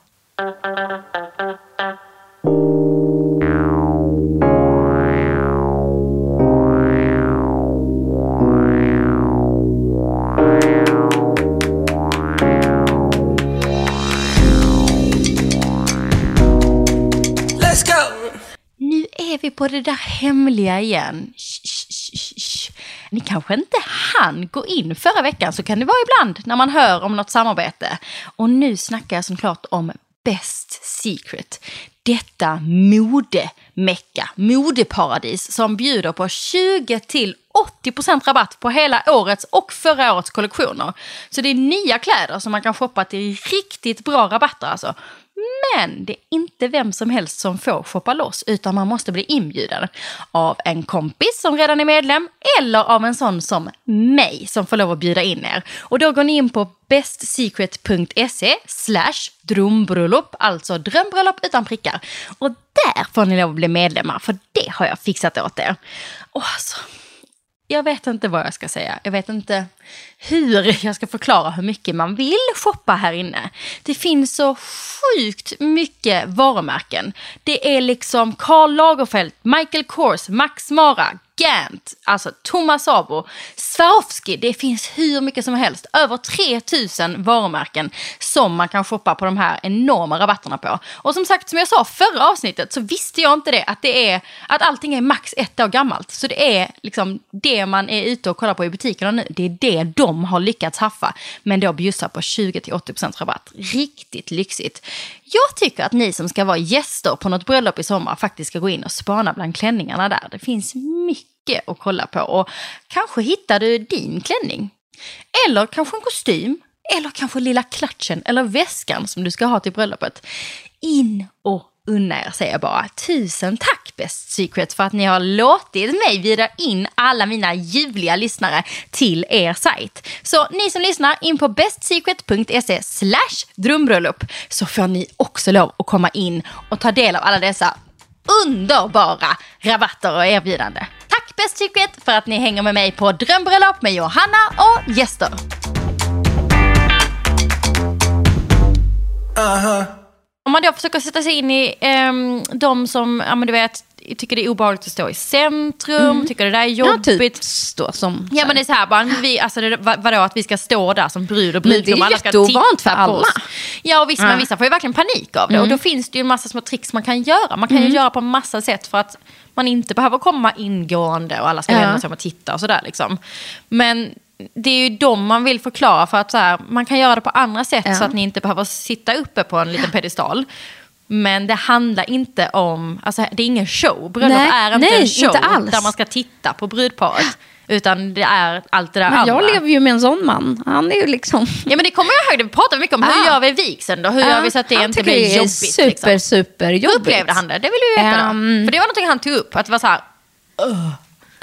Är vi på det där hemliga igen. Sh, sh, sh. Ni kanske inte hann gå in förra veckan, så kan det vara ibland när man hör om något samarbete. Och nu snackar jag såklart om Best Secret. Detta modemecka, modeparadis som bjuder på 20 till 80% rabatt på hela årets och förra årets kollektioner. Så det är nya kläder som man kan shoppa till riktigt bra rabatter alltså. Men det är inte vem som helst som får shoppa loss, utan man måste bli inbjuden av en kompis som redan är medlem eller av en sån som mig som får lov att bjuda in er. Och då går ni in på bestsecret.se slash drömbröllop, alltså drömbröllop utan prickar. Och där får ni lov att bli medlemmar, för det har jag fixat åt er. Och alltså, jag vet inte vad jag ska säga. Jag vet inte hur jag ska förklara hur mycket man vill shoppa här inne. Det finns så sjukt mycket varumärken. Det är liksom Karl Lagerfeld, Michael Kors, Max Mara, Gant, alltså Thomas Sabo, Swarovski. Det finns hur mycket som helst. Över 3000 varumärken som man kan shoppa på de här enorma rabatterna på. Och som sagt, som jag sa förra avsnittet så visste jag inte det att det är att allting är max ett år gammalt. Så det är liksom det man är ute och kollar på i butikerna nu. Det är det de har lyckats haffa. Men då bjussar på 20-80% rabatt. Riktigt lyxigt. Jag tycker att ni som ska vara gäster på något bröllop i sommar faktiskt ska gå in och spana bland klänningarna där. Det finns mycket att kolla på och kanske hittar du din klänning. Eller kanske en kostym. Eller kanske lilla klatschen eller väskan som du ska ha till bröllopet. In och unna er säger jag bara. Tusen tack Best Secret för att ni har låtit mig bjuda in alla mina ljuvliga lyssnare till er sajt. Så ni som lyssnar in på bestsecret.se slash drömbröllop så får ni också lov att komma in och ta del av alla dessa underbara rabatter och erbjudanden. Tack Best Secret för att ni hänger med mig på drömbröllop med Johanna och gäster. Om man då försöker sätta sig in i ehm, de som, ja men du vet, tycker det är obehagligt att stå i centrum, tycker det där är Ja, jobbigt. typ då, som, Ja men det är så här, bara, vi, alltså, det, vad, vadå att vi ska stå där som brud och brudgum. Alla ska titta för på alla. oss. Ja och visst, Ja. men vissa får ju verkligen panik av det. Och då finns det ju en massa små tricks man kan göra. Man kan ju göra på en massa sätt för att man inte behöver komma ingående och alla ska Ja. vända sig om och titta och sådär liksom. Men det är ju dem man vill förklara för att så här, man kan göra det på andra sätt Ja. så att ni inte behöver sitta uppe på en liten pedestal. Men det handlar inte om, alltså det är ingen show. Bröllop är inte nej, en show inte där man ska titta på brudparet. Utan det är allt det där Men andra. jag lever ju med en sån man. Han är ju liksom... Ja men det kommer jag ihåg, vi mycket om. Hur Ja. gör vi vigseln då? Hur gör vi så att det han inte tycker blir det är jobbigt? Super, liksom? super Hur jobbigt. upplevde han det? Det vill vi veta Ehm. då. För det var någonting han tog upp, att det var så här,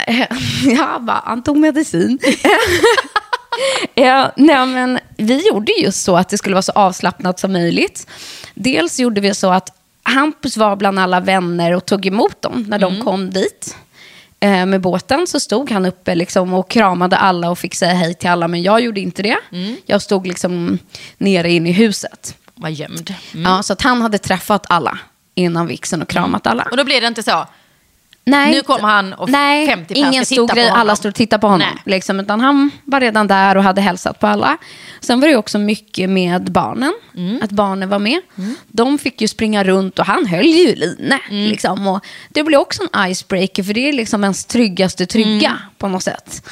Ja, bara, han tog medicin. ja, nej, men vi gjorde just så att det skulle vara så avslappnat som möjligt. Dels gjorde vi så att Hampus var bland alla vänner och tog emot dem när de kom dit. Eh, med båten så stod han uppe liksom och kramade alla och fick säga hej till alla. Men jag gjorde inte det. Jag stod liksom nere inne i huset. var gömd. Ja, så att han hade träffat alla innan vixen och kramat alla. Och då blir det inte så, Nej, Nu kommer han och nej, 50 pers ingen stor grej, alla stod och tittade på honom. Nej. Liksom, utan han var redan där och hade hälsat på alla. Sen var det också mycket med barnen, Mm. att barnen var med. De fick ju springa runt och han höll ju line. Mm. Liksom, och det blev också en icebreaker, för det är liksom ens tryggaste trygga Mm. på något sätt.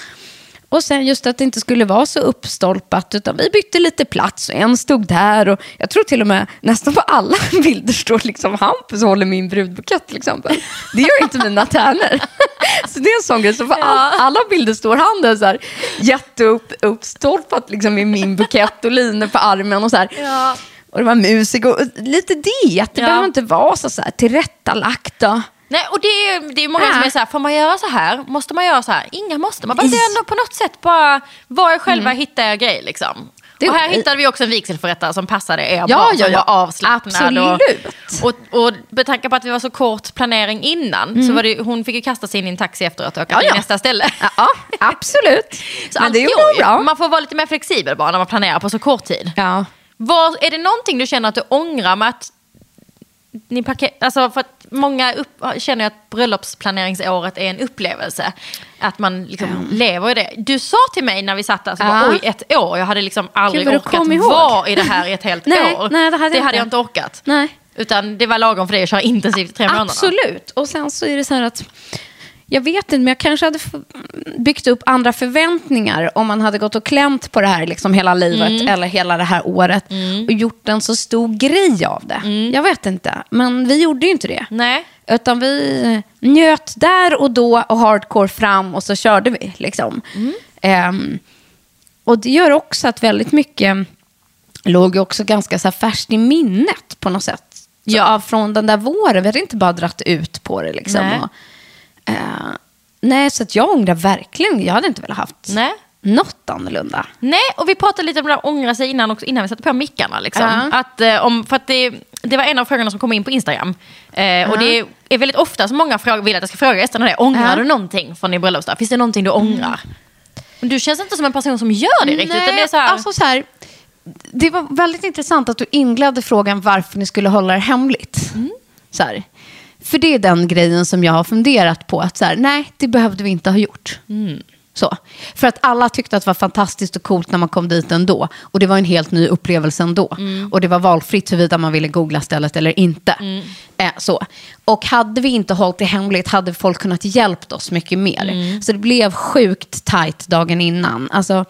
Och sen just att det inte skulle vara så uppstolpat, utan vi bytte lite plats och en stod där. Och jag tror till och med nästan på alla bilder står liksom Hampus håller min brudbukett till exempel. Det gör inte mina tärnor. Så det är en sån grej, så på all, alla bilder står han där så här jätteuppstolpat liksom i min bukett och line på armen och så här. Ja. Och det var musik och och lite det, att det Ja. behöver inte vara så, så här tillrättalagt. Och, Nej, och det är, det är många Ja. som är så här, får man göra så här? Måste man göra så här? Inga måste. Man bara ändå på något sätt bara var er själva, hitta er grej liksom. Det- och här hittade vi också en vigselförrättare som passade er Ja, bra, ja, som var avslappnad. Absolut. Och, och, och med tanke på att det var så kort planering innan, så var det, hon fick ju kasta sig in i en taxi efteråt och åka Mm. Ja, till ja. nästa ställe. ja, absolut. Så Men det gjorde hon bra. Man får vara lite mer flexibel bara när man planerar på så kort tid. Ja. Vad, är det någonting du känner att du ångrar med att ni paket, alltså för att många upp, känner att bröllopsplaneringsåret är en upplevelse. Att man liksom lever i det. Du sa till mig när vi satt där, så bara, oj ett år, jag hade liksom aldrig Gud, orkat vara i det här i ett helt Nej, år. nej, det hade jag hade jag inte. inte orkat. Nej. Utan det var lagom för dig att köra intensivt i tre månader. Absolut. Och sen så är det så här att, jag vet inte, men jag kanske hade byggt upp andra förväntningar om man hade gått och klämt på det här liksom hela livet Mm. eller hela det här året och gjort en så stor grej av det. Mm. Jag vet inte, men vi gjorde ju inte det. Nej. Utan vi njöt där och då och hardcore fram och så körde vi. Liksom. Mm. Ehm, och det gör också att väldigt mycket låg också ganska så här färskt i minnet på något sätt. Så Ja. från den där våren, vi hade inte bara dratt ut på det. Liksom. Nej. Och, eh, nej, så att jag ångrar verkligen, jag hade inte velat haft Nej. något annorlunda. Nej, och vi pratade lite om det där ångra sig innan, också, innan vi satte på mickarna. Liksom. Ja. Att, eh, om, för att det, det var en av frågorna som kom in på Instagram. Eh, Och det är väldigt ofta som många fråga, vill att jag ska fråga gästerna det. Ångrar Ja. du någonting från din bröllopsdag? Finns det någonting du ångrar? Men du känns inte som en person som gör det riktigt. utan det, är så här, alltså så här, det var väldigt intressant att du inledde frågan varför ni skulle hålla det hemligt. Mm. Så här. För det är den grejen som jag har funderat på. Att så här, nej, det behövde vi inte ha gjort. Mm. Så. För att alla tyckte att det var fantastiskt och coolt när man kom dit ändå. Och det var en helt ny upplevelse ändå. Mm. Och det var valfritt huruvida man ville googla stället eller inte. Mm. Eh, så. Och hade vi inte hållit det hemligt hade folk kunnat hjälpt oss mycket mer. Mm. Så det blev sjukt tajt dagen innan. Alltså,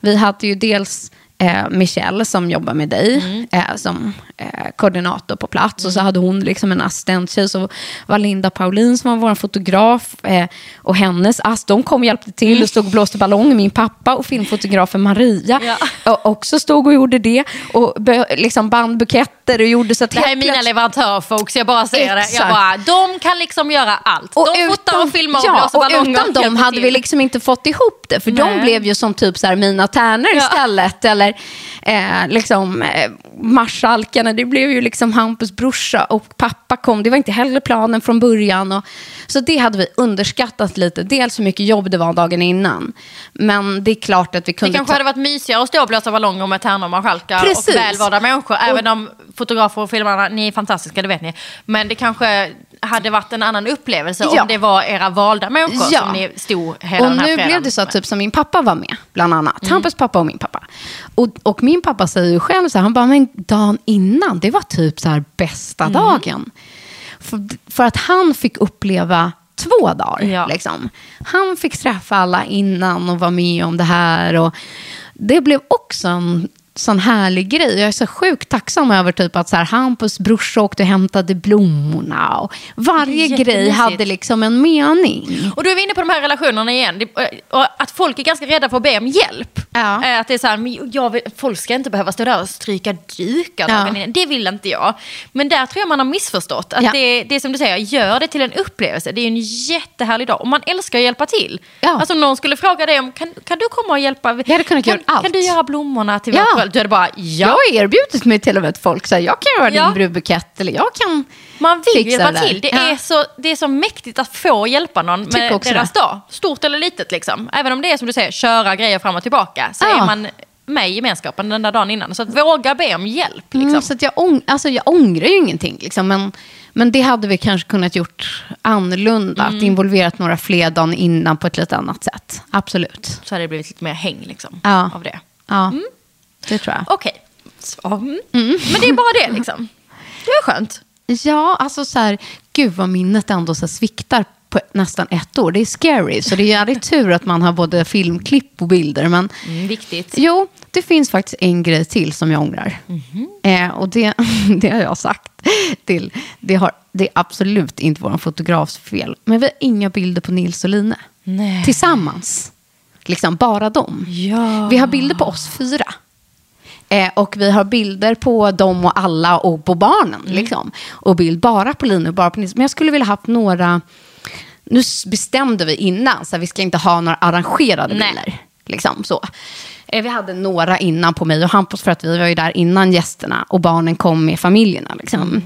vi hade ju dels eh, Michelle som jobbar med dig Mm. eh, som eh, koordinator på plats. Och så hade hon liksom en assistenttjej. Så var Linda Paulin som var vår fotograf. Eh, och hennes ass, de kom och hjälpte till och stod och blåste ballong. Min pappa och filmfotografen Maria Ja. och också stod och gjorde det. Och liksom band buketter och gjorde så att Det här är mina leverantörer folks, jag bara säger det. Jag Exakt. bara, de kan liksom göra allt. de fotar och filmar och ja, blåser och ballonger. utan dem hade vi liksom inte fått ihop det. För de Nej. blev ju som typ så här mina tärnor Ja. istället. Eller eh, liksom eh, marskalkarna. Det blev ju liksom Hampus brorsa och pappa kom. Det var inte heller planen från början. Och, så det hade vi underskattat lite. Dels hur mycket jobb det var dagen innan. Men det är klart att vi Det kunde kanske hade varit mysigare att stå och blåsa ballonger med tärnor och marskalkar och välvalda människor. Även om fotografer och filmarna, ni är fantastiska, det vet ni. Men det kanske hade varit en annan upplevelse Ja. om det var era valda människor Ja. som ni stod hela Och den här nu fredagen blev det så att med. typ som min pappa var med, bland annat. Mm. Hampus pappa och min pappa. Och, och min pappa säger ju själv så här, han bara, men dagen innan, det var typ så här bästa Mm. dagen. För, för att han fick uppleva två dagar. Ja. Liksom. Han fick träffa alla innan och vara med om det här. Och det blev också en sån härlig grej. Jag är så sjukt tacksam över typ att så här, Hampus brorsa åkte och hämtade blommorna. Och varje grej hade liksom en mening. Och då är vi inne på de här relationerna igen. Att folk är ganska rädda för att be om hjälp. Ja. Eh, Att det är så här, jag vill, folk ska inte behöva stå där och stryka dukar Ja. dagen. Det vill inte jag. Men där tror jag man har missförstått. Att Ja. det, det är som du säger, gör det till en upplevelse. Det är en jättehärlig dag. Och man älskar att hjälpa till. Ja. Alltså om någon skulle fråga dig om, kan, kan du komma och hjälpa? Vi hade kunnat kan, göra allt. Kan du göra blommorna till Ja. vårt Då är det bara, ja. Jag har erbjudit mig till och med till folk. Så här, jag kan göra Ja. din brudbukett eller jag kan Man vill fixa hjälpa det till. Det, Ja. är så, det är så mäktigt att få hjälpa någon med deras det. dag. Stort eller litet liksom. Även om det är som du säger, köra grejer fram och tillbaka. Så Ja. är man med i gemenskapen den där dagen innan. Så att våga be om hjälp. Liksom. Mm, så att jag, ång, alltså jag ångrar ju ingenting. Liksom, men, men det hade vi kanske kunnat gjort annorlunda. Mm. Att involverat några fler dagen innan på ett lite annat sätt. Absolut. Så hade det blivit lite mer häng liksom, Ja. av det. Ja, det tror jag. Okej. Så, mm. Men det är bara det liksom. Det är skönt. Ja, alltså så här, gud vad minnet ändå så sviktar på nästan ett år. Det är scary. Så det är jävligt tur att man har både filmklipp och bilder. Men Mm, viktigt. Jo, det finns faktiskt en grej till som jag ångrar. Eh, och det, det har jag sagt till. Det, har, det är absolut inte vår fotografs fel. Men vi har inga bilder på Nils och Line. Nej. Tillsammans. Liksom bara dem. Ja. Vi har bilder på oss fyra. Eh, och vi har bilder på dem och alla och på barnen. Mm. Liksom. Och bild bara på Line och bara på Nils. Men jag skulle vilja haft några... Nu bestämde vi innan, så vi ska inte ha några arrangerade Nej. bilder. Liksom, så. Eh, Vi hade några innan på mig och Hampus för att vi var ju där innan gästerna och barnen kom med familjerna. Liksom.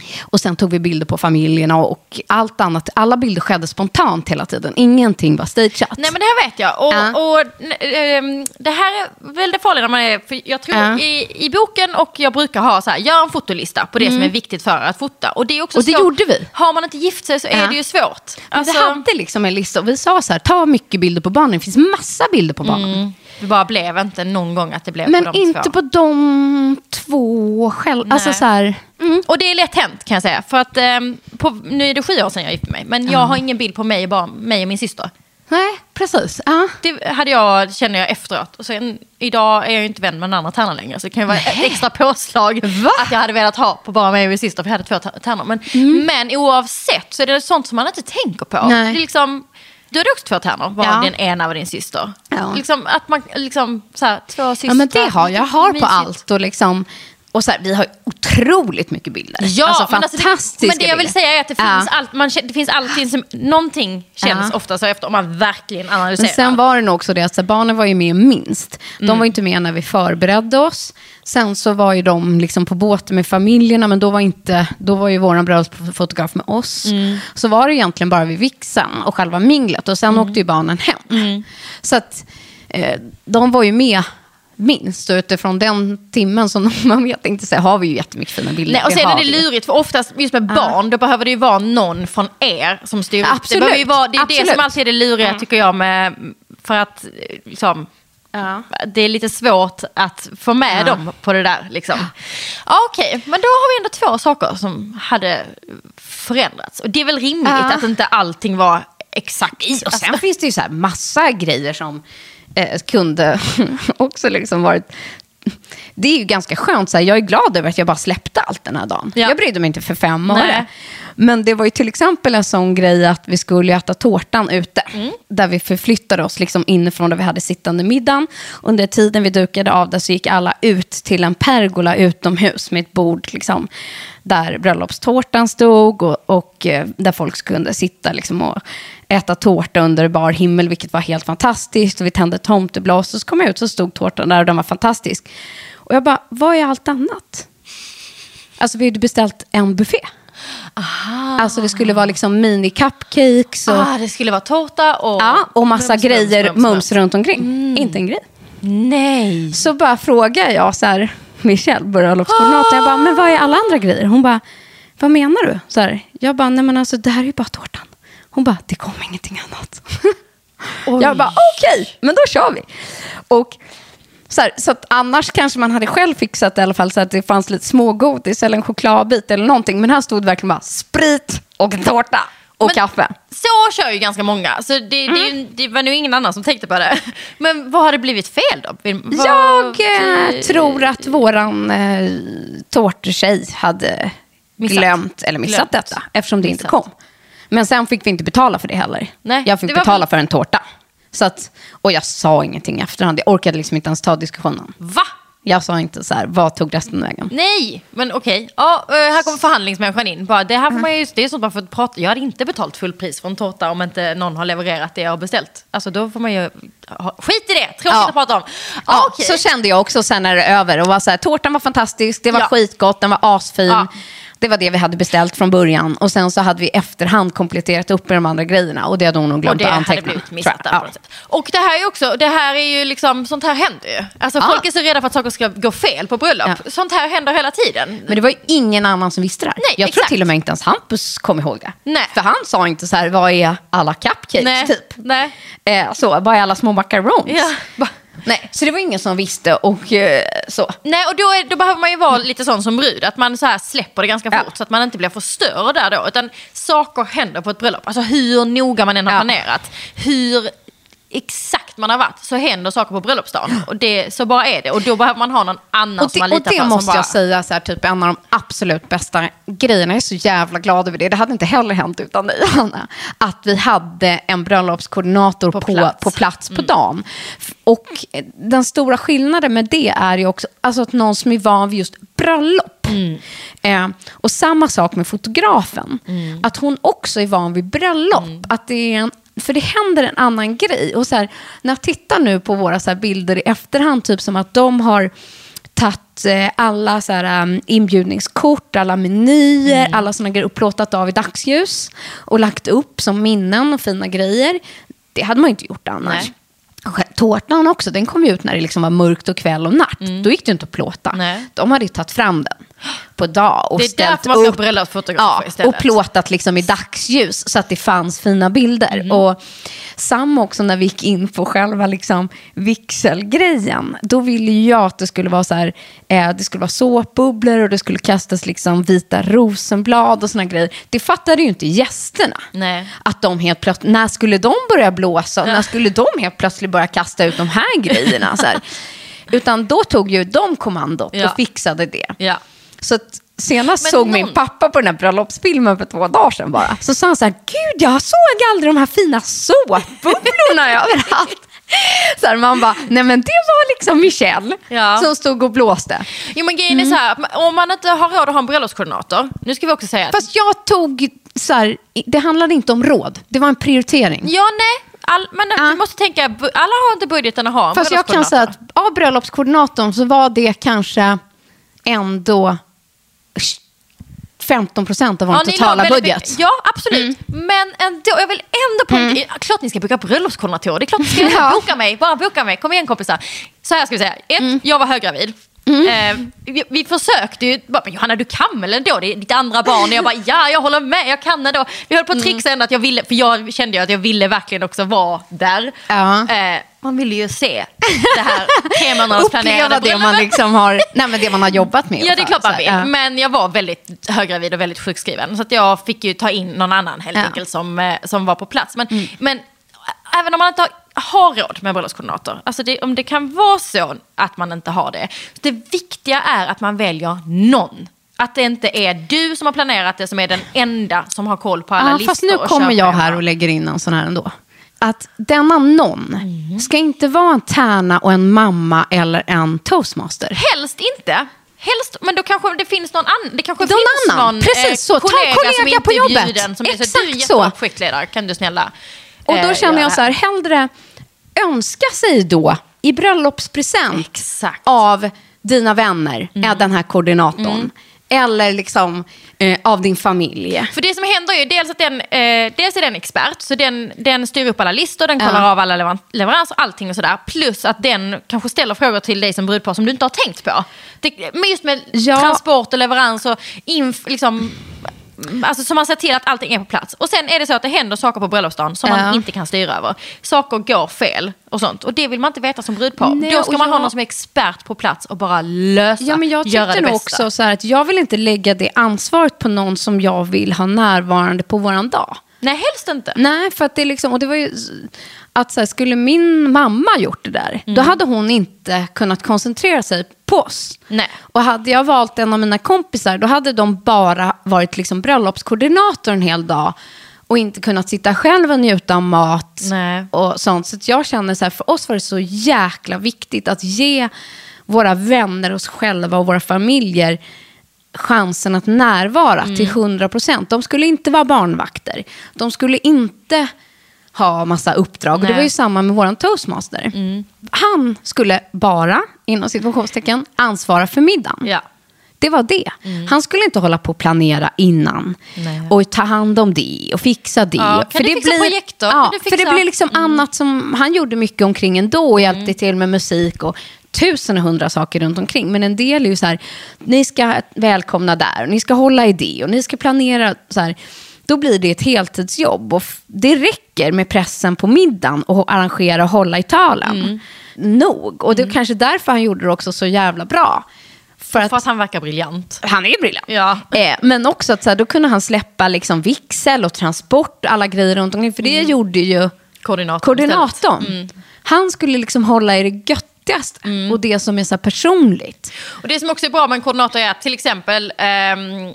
Mm. Och sen tog vi bilder på familjerna och allt annat. Alla bilder skedde spontant hela tiden. Ingenting var stageat. Nej men det här vet jag. Och, Ja. och, ehm, det här är väldigt farligt när man är, för jag tror Ja. i, i boken och jag brukar ha så här, gör en fotolista på det som är viktigt för att fota. Och det är också Mm. Och det svårt. gjorde vi. Har man inte gift sig så är Ja. det ju svårt. Men Alltså, vi hade liksom en lista och vi sa så här, ta mycket bilder på barnen. Det finns massa bilder på barnen. mm, det bara blev inte någon gång att det blev Men på de inte två. på de två själv. Alltså Nej. så här, mm. Och det är lätt hänt kan jag säga. För att ehm, på, nu är det sju år sedan jag gifte mig. Men jag har ingen bild på mig, bara mig och min syster. Nej, precis. Ja. Det hade jag, känner jag efteråt. Och sen, idag är jag inte vän med den andra tärnan längre. Så det kan ju vara ett extra påslag Va? att jag hade velat ha på bara mig och min syster. För jag hade två tär- tärnor. Men, men oavsett så är det sånt som man inte tänker på. Mm. Nej. Det är liksom, du hade också två tärnor, varav Ja. den ena var din syster. Ja. Liksom, att man, liksom, så här, två systrar. ja, men det har jag. Jag har på Mysigt. allt. Och, liksom, och så här, vi har otroligt mycket bilder. Ja, alltså, men, alltså det, men det jag vill säga är att det Ja. finns, allt, man, det finns alltid som, någonting känns Ja. ofta så efter om man verkligen analyserar. Men sen var det nog också det att så barnen var ju med minst. De Mm. var inte med när vi förberedde oss. Sen så var ju de liksom på båten med familjerna, men då var, inte, då var ju vår bröllopsfotograf med oss. Mm. Så var det egentligen bara vid vigseln och själva minglet och sen Mm. åkte ju barnen hem. Så att eh, de var ju med minst och utifrån den timmen som man vet inte så har vi ju jättemycket fina bilder. Nej, och Det sen är det lurigt, för oftast just med barn, då behöver det ju vara någon från er som styr upp. Det, Absolut, behöver ju vara, det är det absolut. som alltid är det luriga tycker jag med, för att liksom, Ja. det är lite svårt att få med Ja. dem på det där. Liksom. Ja, Okej, men då har vi ändå två saker som hade förändrats. Och det är väl rimligt Ja. att inte allting var exakt. Och sen Alltså, finns det ju så här massa grejer som eh, kunde också liksom varit det är ju ganska skönt. Så här, jag är glad över att jag bara släppte allt den här dagen. Ja. Jag brydde mig inte för fem öre. Men det var ju till exempel en sån grej att vi skulle äta tårtan ute. Mm. Där vi förflyttade oss liksom inifrån där vi hade sittande middagen. Under tiden vi dukade av det så gick alla ut till en pergola utomhus med ett bord liksom, där bröllopstårtan stod och, och eh, där folk kunde sitta liksom, och äta tårta under bar himmel, vilket var helt fantastiskt. Och vi tände tomteblås och så kom jag ut så stod tårtan där och den var fantastisk. Och jag bara, vad är allt annat? Alltså vi hade beställt en buffé. Alltså det skulle vara liksom mini-cupcakes och, Ah, det skulle vara tårta och... ja, och massa mums, grejer mums, mums, mums. runt omkring. Inte en grej. Nej. Så bara frågar jag så här, Michelle, bröllopskoordinatorn, jag bara, men vad är alla andra grejer? Hon bara, vad menar du? Så här, jag bara, nej men alltså det här är ju bara tårtan. Hon bara, det kommer ingenting annat. jag bara, okej, men då kör vi. Och så, här, så annars kanske man hade själv fixat det i alla fall så att det fanns lite smågodis eller en chokladbit eller någonting. Men här stod det verkligen bara sprit och en tårta och Men- kaffe. Så kör ju ganska många. Så det, det, Mm. ju- det var nog ingen annan som tänkte på det. Men vad har det blivit fel då? Vad- Jag eh, tror att våran eh, tårttjej hade Missat. glömt eller missat Glömt. detta eftersom det inte Missat. kom. Men sen fick vi inte betala för det heller. Nej, jag fick det betala för en tårta. Så att, och jag sa ingenting i efterhand. Jag orkade liksom inte ens ta diskussionen. Va? Jag sa inte så här, vad tog resten vägen? Nej, men okej. Ja, eh, här kommer förhandlingsmänniskan in. Bara, det här får man ju, det är sånt man får prata. Jag hade inte betalt full pris för en tårta om inte någon har levererat det jag har beställt. Alltså då får man ju... Ha, skit i det, tråkigt Ja. att prata om. Ja, Ja, okej. Så kände jag också sen när det är över. Och var så här, tårtan var fantastisk, det var Ja. skitgott, den var asfin. Ja. Det var det vi hade beställt från början. Och sen så hade vi efterhand kompletterat upp med de andra grejerna. Och det hade hon nog Och glömt det att hade anteckna. blivit missat tror sätt. Och det här är också, det här är ju liksom, sånt här händer ju. Alltså Ja. folk är så rädda för att saker ska gå fel på bröllop. Ja. Sånt här händer hela tiden. Men det var ju ingen annan som visste det här. Nej, jag tror exakt. till och med inte ens Hampus kom ihåg det. Nej. För han sa inte så här, vad är alla cupcakes Nej, typ? nej. Eh, så, vad är alla små macarons? Ja. Nej, så det var ingen som visste och eh, så. Nej, och då, är, då behöver man ju vara lite sån som brud, att man så här släpper det ganska Ja. fort så att man inte blir förstörd där då. Utan saker händer på ett bröllop. Alltså hur noga man än har Ja. planerat, hur exakt man har varit, så händer saker på bröllopsdagen. Och det, så bara är det. Och då behöver man ha någon annan Och som det, man och litar det på. måste som bara, jag säga, så här, typ en av de absolut bästa grejerna. Jag är så jävla glad över det. Det hade inte heller hänt utan dig, Hanna. Att vi hade en bröllopskoordinator på, På på plats. plats på, dagen. F- Och den stora skillnaden med det är ju också alltså att någon som är van vid just bröllop. Eh, och samma sak med fotografen. Att hon också är van vid bröllop. Att det är en för det händer en annan grej. Och så här, när jag tittar nu på våra så bilder i efterhand, typ som att de har tagit eh, alla så här, um, inbjudningskort, alla menyer, alla såna grejer och plåtat av i dagsljus och lagt upp som minnen och fina grejer. Det hade man inte gjort annars. Nej. Tårtan också, den kom ut när det liksom var mörkt och kväll och natt. Då gick det ju inte att plåta. Nej. De hade ju tagit fram den på dag och Det är ställt därför man ska upp. bröllopsfotografer Ja, istället. och plåtat liksom i dagsljus så att det fanns fina bilder. Mhm. Och samma också när vi gick in på själva liksom vigselgrejen. Då ville ju jag att det skulle vara så här, eh, det skulle vara såpbubblor och det skulle kastas liksom vita rosenblad och såna grejer. Det fattade ju inte gästerna. Nej. Att de helt plötsligt, när skulle de börja blåsa? När skulle de helt plötsligt börja kasta ut de här grejerna? Så här. Utan då tog ju de kommandot Ja. och fixade det. Ja. Så att senast Men såg någon- min pappa på den här bröllopsfilmen för två dagar sedan bara. Så sa han så här, gud jag såg aldrig de här fina såpbubblorna överallt. Så här, man bara, nej men det var liksom Michelle Ja. som stod och blåste. Jo men grejen är så här, att om man inte har råd att ha en bröllopskoordinator, nu ska vi också säga Fast jag tog, så här, det handlade inte om råd, det var en prioritering. Ja, nej. All, men Ja. du måste tänka, alla har inte budgeten att ha en Fast jag kan säga att av bröllopskoordinatorn så var det kanske ändå 15 procent av vår Ja, totala budget. Ja, absolut. Men ändå, jag vill ändå poängtera, klart ni ska boka bröllopskoordinatorer. Det är klart ni ska Ja. boka mig. Bara boka mig. Kom igen kompisar. Så här ska vi säga. Ett, jag var höggravid. Eh, vi, vi försökte ju, bara, Johanna du kan väl ändå, det är ditt andra barn. Och jag bara, ja jag håller med, jag kan ändå. Vi höll på att trixa ändå att jag ville, för jag kände ju att jag ville verkligen också vara där. Ja. Eh, man ville ju se det här tre månaders planerade det man, liksom har, nej, men det man har jobbat med. Ja, det är klart man vill. ja. Men jag var väldigt höggravid och väldigt sjukskriven. Så att jag fick ju ta in någon annan helt Ja. Mm. enkelt som, eh, som var på plats. Men, men även om man inte har, ha råd med bröllopskoordinator. Alltså det, om det kan vara så att man inte har det. Det viktiga är att man väljer någon. Att det inte är du som har planerat det som är den enda som har koll på alla Ja, listor. fast nu kommer jag här och lägger in en sån här ändå. Att denna någon ska inte vara en tärna och en mamma eller en toastmaster. Helst inte. Helst, men då kanske det finns någon annan. Det kanske Någon finns annan, någon precis så. Ta en kollega, kollega som inte på jobbet. bjuden. Som är så, du är Exakt projektledare, kan du snälla Och då eh, känner jag så här, hellre önska sig då i bröllopspresent Exakt. av dina vänner, är den här koordinatorn. Eller liksom eh, av din familj. För det som händer är ju dels att den, eh, dels är den expert, så den, den styr upp alla listor, den kollar Ja. av alla lever- leveranser, allting och sådär. Plus att den kanske ställer frågor till dig som brudpar som du inte har tänkt på. Det, men just med Ja. transport och leverans och inf, liksom, Alltså så man ser till att allting är på plats. Och sen är det så att det händer saker på bröllopsdagen som man inte kan styra över. Saker går fel och sånt. Och det vill man inte veta som brudpar. Nej, Då ska man ha jag- någon som är expert på plats och bara lösa, Ja, men jag göra det bästa. också så här att jag vill inte lägga det ansvaret på någon som jag vill ha närvarande på våran dag. Nej, helst inte. Nej, för att det är liksom, och det var ju att så här, skulle min mamma gjort det där, Mm. då hade hon inte kunnat koncentrera sig på oss. Nej. Och hade jag valt en av mina kompisar, då hade de bara varit liksom bröllopskoordinator en hel dag och inte kunnat sitta själv och njuta av mat Nej. och sånt. Så jag känner så här, för oss var det så jäkla viktigt att ge våra vänner, oss själva och våra familjer chansen att närvara till 100 procent. De skulle inte vara barnvakter. De skulle inte ha massa uppdrag. Och det var ju samma med våran toastmaster. Han skulle bara, inom situationstecken, ansvara för middagen. Ja. Det var det. Han skulle inte hålla på och planera innan. Nej. Och ta hand om det och fixa det. Ja, kan du fixa projektor? Ja, du för det fixa- blir liksom annat som han gjorde mycket omkring ändå och hjälpte till med musik och tusen och hundra saker runt omkring. Men en del är ju så här, ni ska välkomna där och ni ska hålla i det och ni ska planera så här. Då blir det ett heltidsjobb och det räcker med pressen på middagen och arrangera och hålla i talen. Nog. Och det är kanske därför han gjorde det också så jävla bra. För att För att han verkar briljant. han är briljant. Ja. Eh, men också att så här, då kunde han släppa liksom vigsel och transport, alla grejer runt omkring. För det gjorde ju Koordinatorn koordinatorn. Han skulle liksom hålla i det göttigaste och det som är så personligt. Och det som också är bra med en koordinator är att till exempel ehm,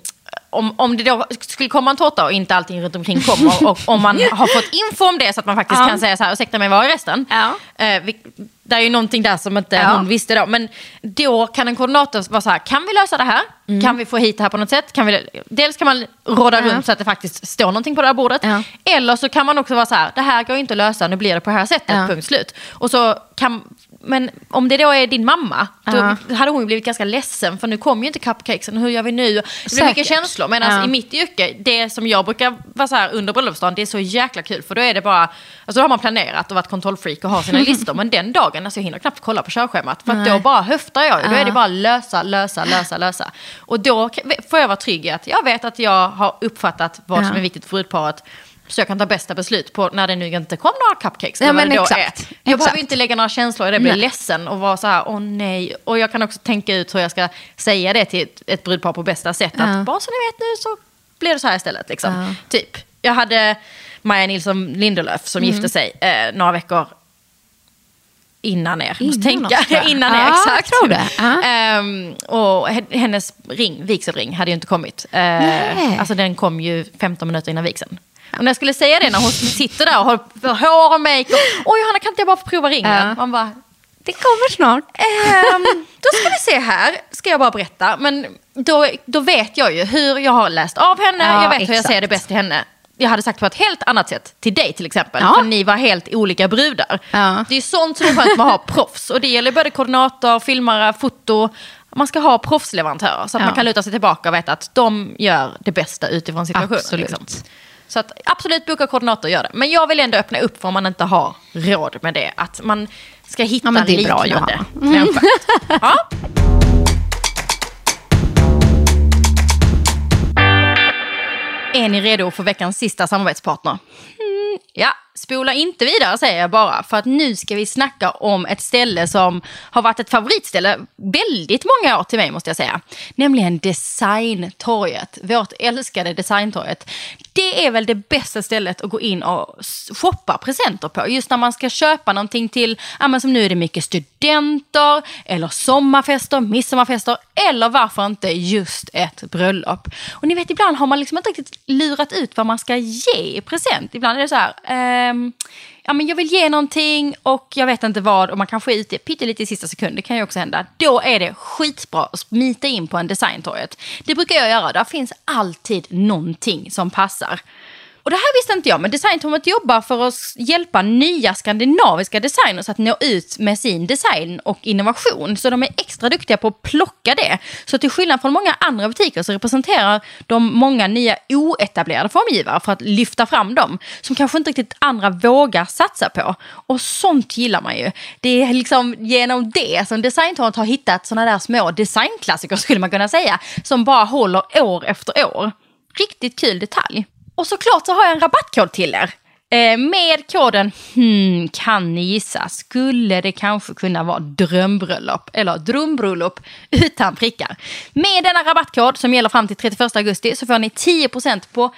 om, om det då skulle komma en tårta och inte allting runt omkring kommer och om man har fått info om det så att man faktiskt Ja. kan säga så här, ursäkta mig, vad är resten? Ja. Eh, vi, det är ju någonting där som inte Ja. hon visste då. Men då kan en koordinator vara så här, kan vi lösa det här? Kan vi få hit det här på något sätt? Kan vi, dels kan man råda Mm. Ja. runt så att det faktiskt står någonting på det här bordet. Eller så kan man också vara så här, det här går inte att lösa, nu blir det på det här sättet, punkt slut. Och så kan, men om det då är din mamma, då Ja. hade hon ju blivit ganska ledsen för nu kommer ju inte cupcakesen, hur gör vi nu? Det blir Säkert. mycket känslor. Medan Ja. i mitt yrke, det som jag brukar vara så här under bröllopsdagen, det är så jäkla kul. För då är det bara, alltså då har man planerat och varit kontrollfreak och har sina listor. Men den dagen, alltså jag hinner knappt kolla på körschemat. För att då bara höftar jag. Då är det bara lösa, lösa, lösa, lösa. Och då får jag vara trygg i att jag vet att jag har uppfattat vad som är viktigt för brudparet. Så jag kan ta bästa beslut på när det nu inte kom några cupcakes. Ja, men exakt. Jag Exakt. behöver inte lägga några känslor i det, bli Nej. ledsen och vara så här, åh nej. Och jag kan också tänka ut hur jag ska säga det till ett, ett brudpar på bästa sätt. Ja. Att bara så ni vet nu så blir det så här istället. Liksom. Ja. Typ. Jag hade Maja Nilsson Lindelöf som Mm. gifte sig eh, några veckor innan er. Innan tänka. innan er, Ja, exakt. jag tror det. Ja. Ehm, och he- hennes ring, vigselring hade ju inte kommit. Nej. alltså den kom ju 15 minuter innan vigseln. Och när jag skulle säga det när hon sitter där och har hår och make och oj Johanna kan inte jag bara få prova ringen? Ja. Man bara, Det kommer snart. Ehm, då ska vi se här, ska jag bara berätta. Men då, då vet jag ju hur jag har läst av henne, Ja, jag vet hur jag exakt. säger det bäst till henne. Jag hade sagt på ett helt annat sätt till dig till exempel. Ja. För ni var helt olika brudar. Ja. Det är sånt som är skönt med att ha proffs. Och det gäller både koordinator, filmare, foto. Man ska ha proffsleverantörer så att man kan luta sig tillbaka och veta att de gör det bästa utifrån situationen. Absolut. Liksom. Så att absolut boka koordinator och gör det. Men jag vill ändå öppna upp för om man inte har råd med det. Att man ska hitta Ja, men det är en bra, liknande Johanna. människa. Ja. Är ni redo för veckans sista samarbetspartner? Mm, ja, spola inte vidare säger jag bara. För att nu ska vi snacka om ett ställe som har varit ett favoritställe väldigt många år till mig måste jag säga. Nämligen Designtorget. Vårt älskade Designtorget. Det är väl det bästa stället att gå in och shoppa presenter på. Just när man ska köpa någonting till, ja men som nu är det mycket studenter, eller sommarfester, midsommarfester, eller varför inte just ett bröllop. Och ni vet ibland har man liksom inte riktigt lurat ut vad man ska ge i present. Ibland är det så här, eh, Ehm, ja men jag vill ge någonting och jag vet inte vad och man kanske är ute pyttelite i sista sekund. Det kan ju också hända. Då är det skitbra att smita in på en designtorget. Det brukar jag göra. Där finns alltid någonting som passar. Och det här visste inte jag, men designtornet jobbar för att hjälpa nya skandinaviska designers att nå ut med sin design och innovation. Så de är extra duktiga på att plocka det. Så till skillnad från många andra butiker så representerar de många nya oetablerade formgivare för att lyfta fram dem. Som kanske inte riktigt andra vågar satsa på. Och sånt gillar man ju. Det är liksom genom det som designtornet har hittat sådana där små designklassiker skulle man kunna säga. Som bara håller år efter år. Riktigt kul detalj. Och såklart så har jag en rabattkod till er. Eh, med koden, hmm, kan ni gissa, skulle det kanske kunna vara drömbröllop eller drömbröllop utan prickar. Med denna rabattkod som gäller fram till 31 augusti så får ni 10% på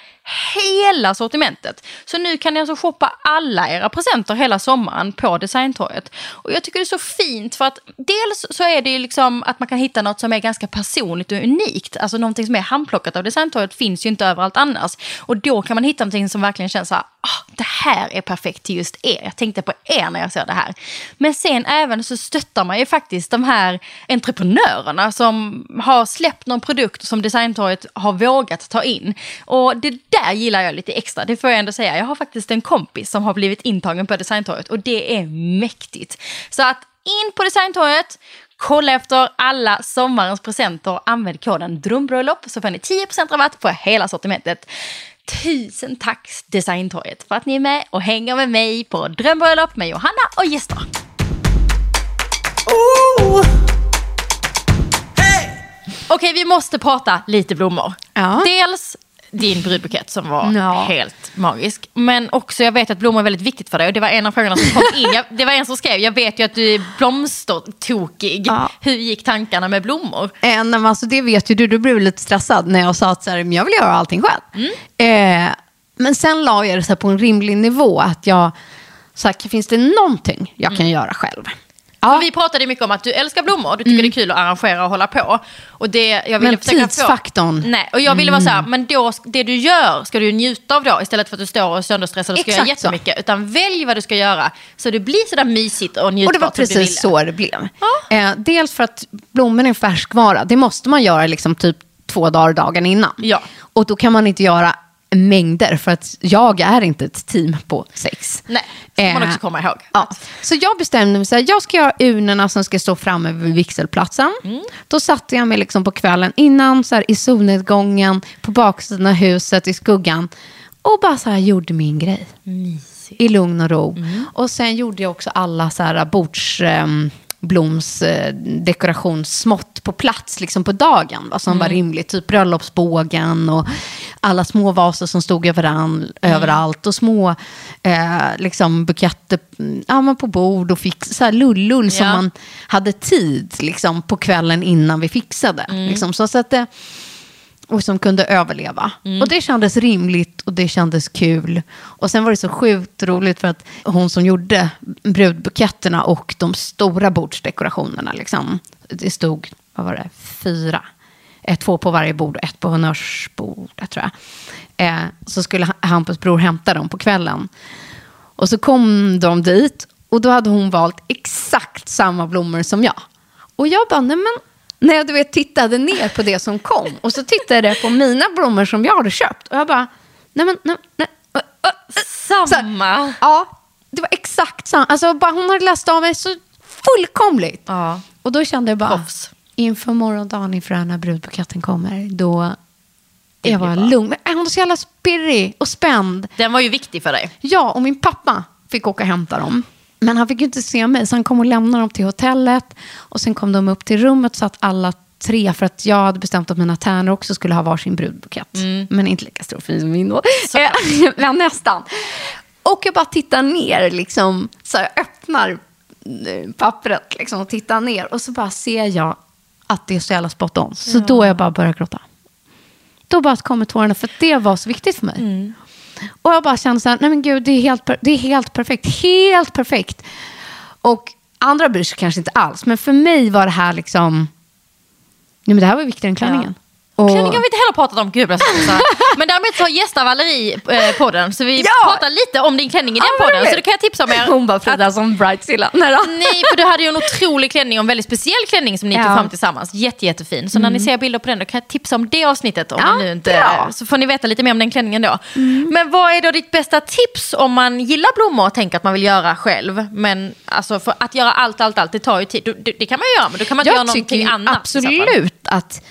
hela sortimentet. Så nu kan ni alltså shoppa alla era presenter hela sommaren på Designtorget. Och jag tycker det är så fint för att dels så är det ju liksom att man kan hitta något som är ganska personligt och unikt. Alltså någonting som är handplockat av Designtorget finns ju inte överallt annars. Och då kan man hitta någonting som verkligen känns så här, ah, det här är perfekt till just er. Jag tänkte på er när jag såg det här. Men sen även så stöttar man ju faktiskt de här entreprenörerna som har släppt någon produkt som Designtorget har vågat ta in. Och det där gillar jag lite extra, det får jag ändå säga. Jag har faktiskt en kompis som har blivit intagen på Designtorget och det är mäktigt. Så att in på Designtorget, kolla efter alla sommarens presenter och använd koden drömbröllop så får ni 10% rabatt på hela sortimentet. Tusen tack Designtorget för att ni är med och hänger med mig på drömbröllop med Johanna och gäster. Ooh. Hey. Okej, vi måste prata lite blommor. Ja. Dels din brudbukett som var Ja. helt magisk. Men också, jag vet att blommor är väldigt viktigt för dig och det var en av frågorna som kom in. Jag, det var en som skrev, jag vet ju att du är blomstertokig. Ja. Hur gick tankarna med blommor? Eh, nej, alltså, det vet ju du, du blev lite stressad när jag sa att så här, jag vill göra allting själv. Eh, men sen la jag det så på en rimlig nivå. Att jag, så här, finns det någonting jag kan göra själv? För vi pratade mycket om att du älskar blommor, du tycker det är kul att arrangera och hålla på. Och det, jag ville Mm. Men tidsfaktorn. Mm. Få, nej, och jag ville vara så här, men då, det du gör ska du njuta av då istället för att du står och är sönderstressad och ska göra Exakt så. jättemycket. Utan välj vad du ska göra så det blir sådär mysigt och njutbart. Och det var precis så det blev. Eh, dels för att blommor är en färskvara. Det måste man göra liksom typ två dagar dagen innan. Ja. Och då kan man inte göra mängder för att jag är inte ett team på sex. Nej, det ska man Eh, också komma ihåg. Ja. Så jag bestämde mig så här, jag ska göra urnorna som ska stå framme vid vigselplatsen. Mm. Då satte jag mig liksom på kvällen innan så här, i solnedgången, på baksidan av huset, i skuggan. Och bara så här gjorde min grej. I lugn och ro. Mm. Och sen gjorde jag också alla så här bords... ehm, bloms eh, dekorationssmått på plats liksom på dagen. Vad som Mm. var rimligt. Typ bröllopsbågen och alla små vaser som stod överan, Mm. överallt. Och små eh, liksom buketter mm, ja, men på bord och fix, så här lullull som Ja. man hade tid liksom, på kvällen innan vi fixade. Mm. Liksom, så, så att det, och som kunde överleva. Och det kändes rimligt och det kändes kul. Och sen var det så sjukt roligt för att hon som gjorde brudbuketterna och de stora bordsdekorationerna, liksom, det stod, vad var det, fyra. Ett, två på varje bord och ett på honnörsbordet tror jag. Eh, så skulle Ha- Hampus bror hämta dem på kvällen. Och så kom de dit och då hade hon valt exakt samma blommor som jag. Och jag bara, nej men, när jag du vet, tittade ner på det som kom och så tittade jag på mina blommor som jag hade köpt. Och jag bara, nej men, nej, nej. Samma. Ja, det var exakt samma. Alltså, bara, hon hade läst av mig så fullkomligt. Ja. Och då kände jag bara, Proffs. inför morgondagen, inför när brudbuketten kommer, då jag var lugn. Men hon var så jävla spirrig och spänd. Den var ju viktig för dig. Ja, och min pappa fick åka och hämta dem. Men han fick ju inte se mig, så han kom och lämnade dem till hotellet. Och sen kom de upp till rummet så att alla tre, för att jag hade bestämt att mina tärnor också skulle ha varsin brudbukett. Men inte lika stor fin som min då. Eh, Men nästan. Och jag bara tittar ner, liksom, så här, öppnar eh, pappret liksom, och tittar ner. Och så bara ser jag att det är så jävla spot on. Så då jag bara börjar gråta. Då bara kommer tårarna, för det var så viktigt för mig. Och jag bara kände så här, nej men gud, det är helt, det är helt perfekt. Helt perfekt. Och andra bryr sig kanske inte alls, men för mig var det här liksom, nej men det här var viktigare än klänningen. Och- Klänning har vi inte heller pratat om, gud jag. Men däremot så gästar Valerie eh, podden, så vi Ja! pratar lite om din klänning i den vad podden. Så det kan jag tipsa om er. Hon bara, Frida som bridezilla. Nej. Nej, för du hade ju en otrolig klänning och en väldigt speciell klänning som ni tog Ja. fram tillsammans. Jätte, jättefin. Så när ni ser bilder på den då kan jag tipsa om det avsnittet. Om Ja, ni nu inte, bra. så får ni veta lite mer om den klänningen då. Men vad är då ditt bästa tips om man gillar blommor och tänker att man vill göra själv? Men alltså för att göra allt, allt, allt, det tar ju tid. Det, kan man ju göra, men då kan man inte göra Jag tycker någonting annat. så fall. absolut att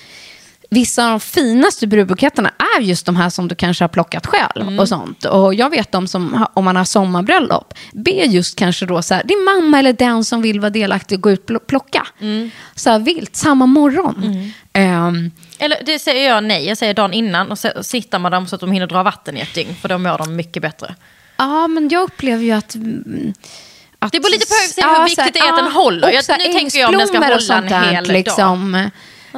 vissa av de finaste brudbuketterna är just de här som du kanske har plockat själv. Mm. och sånt. Och Jag vet de som, om man har sommarbröllop, ber just kanske då så här, din mamma eller den som vill vara delaktig och gå ut och plocka. Mm. Så här vilt, samma morgon. Ehm, Eller det säger jag nej, jag säger dagen innan och så sitter man dem så att de hinner dra vatten i ett dygn. För då mår de mycket bättre. Ja, men jag upplever ju att... mm, att Det beror lite på hur viktigt så här, det är att den håller. Jag- nu tänker jag om den ska hålla en hel dag. liksom, Ja,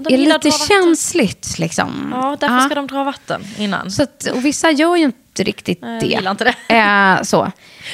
de är lite känsligt. Liksom. Ja, därför Ja. ska de dra vatten innan. Så att, och vissa gör ju inte riktigt Nej, jag det. gillar inte det. Eh, så.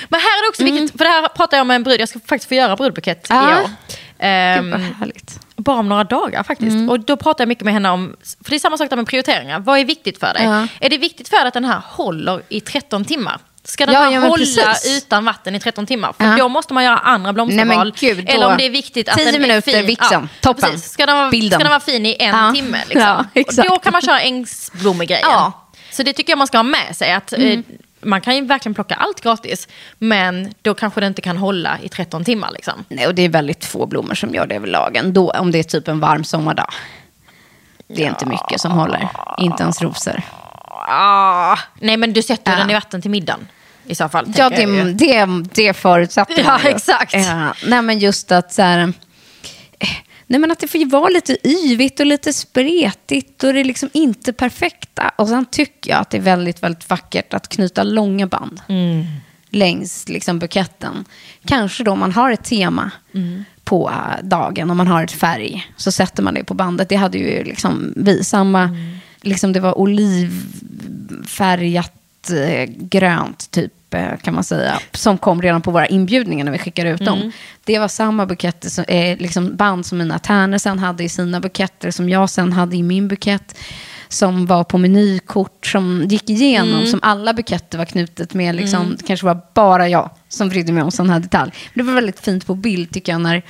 Men här är det också viktigt, för det här pratar jag med en brud, jag ska faktiskt få göra brudbukett Mm. Ja. i år. Ehm, Gud, vad härligt. bara om några dagar faktiskt. Mm. Och då pratar jag mycket med henne om, för det är samma sak där med prioriteringar. Vad är viktigt för dig? Ja. Är det viktigt för dig att den här håller i 13 timmar? Ska den Ja, här ja, hålla precis. utan vatten i 13 timmar? För Ja. då måste man göra andra blomsterval. Nej, gud, Eller om det är viktigt att 10 den är minuter, fin. vixen. Toppen. precis. Ska, den vara, Bilden. ska den vara fin i en Ja. timme? Liksom. Ja, då kan man köra ängsblommegrejen. Ja. Så det tycker jag man ska ha med sig. Att, Mm. eh, man kan ju verkligen plocka allt gratis, men då kanske det inte kan hålla i 13 timmar. Liksom. Nej, och det är väldigt få blommor som gör det överlag ändå, om det är typ en varm sommardag. Det är inte mycket som håller. Inte ens rosor. Ah, nej, men du sätter Ja. den i vatten till middagen i så fall. Ja, jag det, det, det förutsätter Ja, man ju. exakt. Ja, nej, men just att så här, eh, Nej, men att det får ju vara lite yvigt och lite spretigt och det är liksom inte perfekta. Och sen tycker jag att det är väldigt, väldigt vackert att knyta långa band längs liksom buketten. Kanske då man har ett tema på eh, dagen, om man har ett färg, så sätter man det på bandet. Det hade ju liksom vi, samma, liksom det var olivfärgat grönt typ eh, kan man säga, som kom redan på våra inbjudningar när vi skickade ut dem. Det var samma buketter, som, eh, liksom band som mina tärnor sen hade i sina buketter, som jag sen hade i min bukett som var på menykort, som gick igenom, som alla buketter var knutet med. Liksom, Det kanske var bara jag som brydde mig om sån här detalj. Men det var väldigt fint på bild tycker jag, när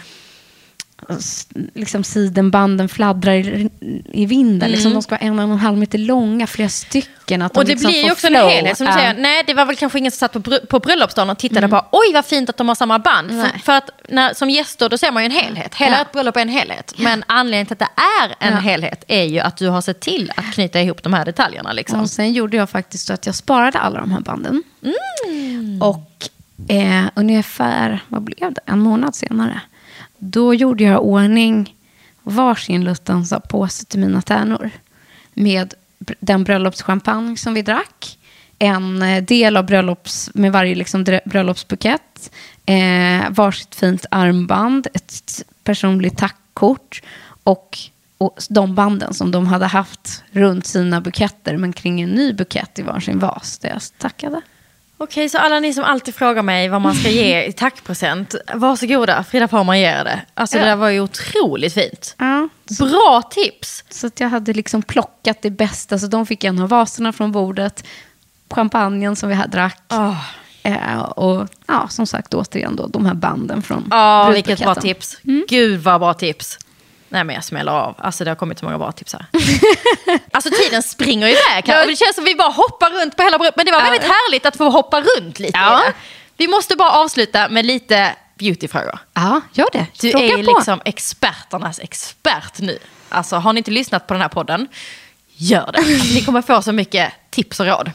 liksom sidenbanden fladdrar i, i vinden. Liksom, de ska vara en och en halv meter långa, flera stycken. Att de Och det liksom blir ju också flow. en helhet. Som du Ja. säger, nej, det var väl kanske ingen som satt på, på bröllopsdagen och tittade på oj vad fint att de har samma band. För, för att när, som gäster då ser man ju en helhet. Hela Ja. ett bröllop är en helhet. Men anledningen till att det är en Ja. helhet är ju att du har sett till att knyta ihop de här detaljerna. Liksom. Och sen gjorde jag faktiskt så att jag sparade alla de här banden. Mm. Och eh, ungefär, vad blev det, en månad senare, då gjorde jag i ordning varsin Luttans påse till mina tärnor. Med den bröllopschampagne som vi drack. En eh, del av bröllops, med varje liksom bröllopsbukett. Eh, varsitt fint armband, ett personligt tackkort. Och, och de banden som de hade haft runt sina buketter, men kring en ny bukett i varsin vas. Där jag tackade. Okej, så alla ni som alltid frågar mig vad man ska ge i tackpresent, varsågoda, Frida Parman ger det. Alltså det Ja. där var ju otroligt fint. Ja, Bra tips! Så att jag hade liksom plockat det bästa. Så de fick en av vaserna från bordet. Champagnen som vi här drack. Åh. Eh, och ja, som sagt återigen då, de här banden från Ja, vilket bra tips. Gud vad bra tips. Nej men jag smäller av. Alltså det har kommit så många bra tips här. alltså tiden springer iväg här. Och Det känns som vi bara hoppar runt på hela bröllopet. Men det var väldigt härligt att få hoppa runt lite Ja. Vi måste bara avsluta med lite beautyfrågor. Ja, gör det. Du Fråga är på. liksom experternas expert nu. Alltså har ni inte lyssnat på den här podden, gör det. Alltså, ni kommer få så mycket tips och råd.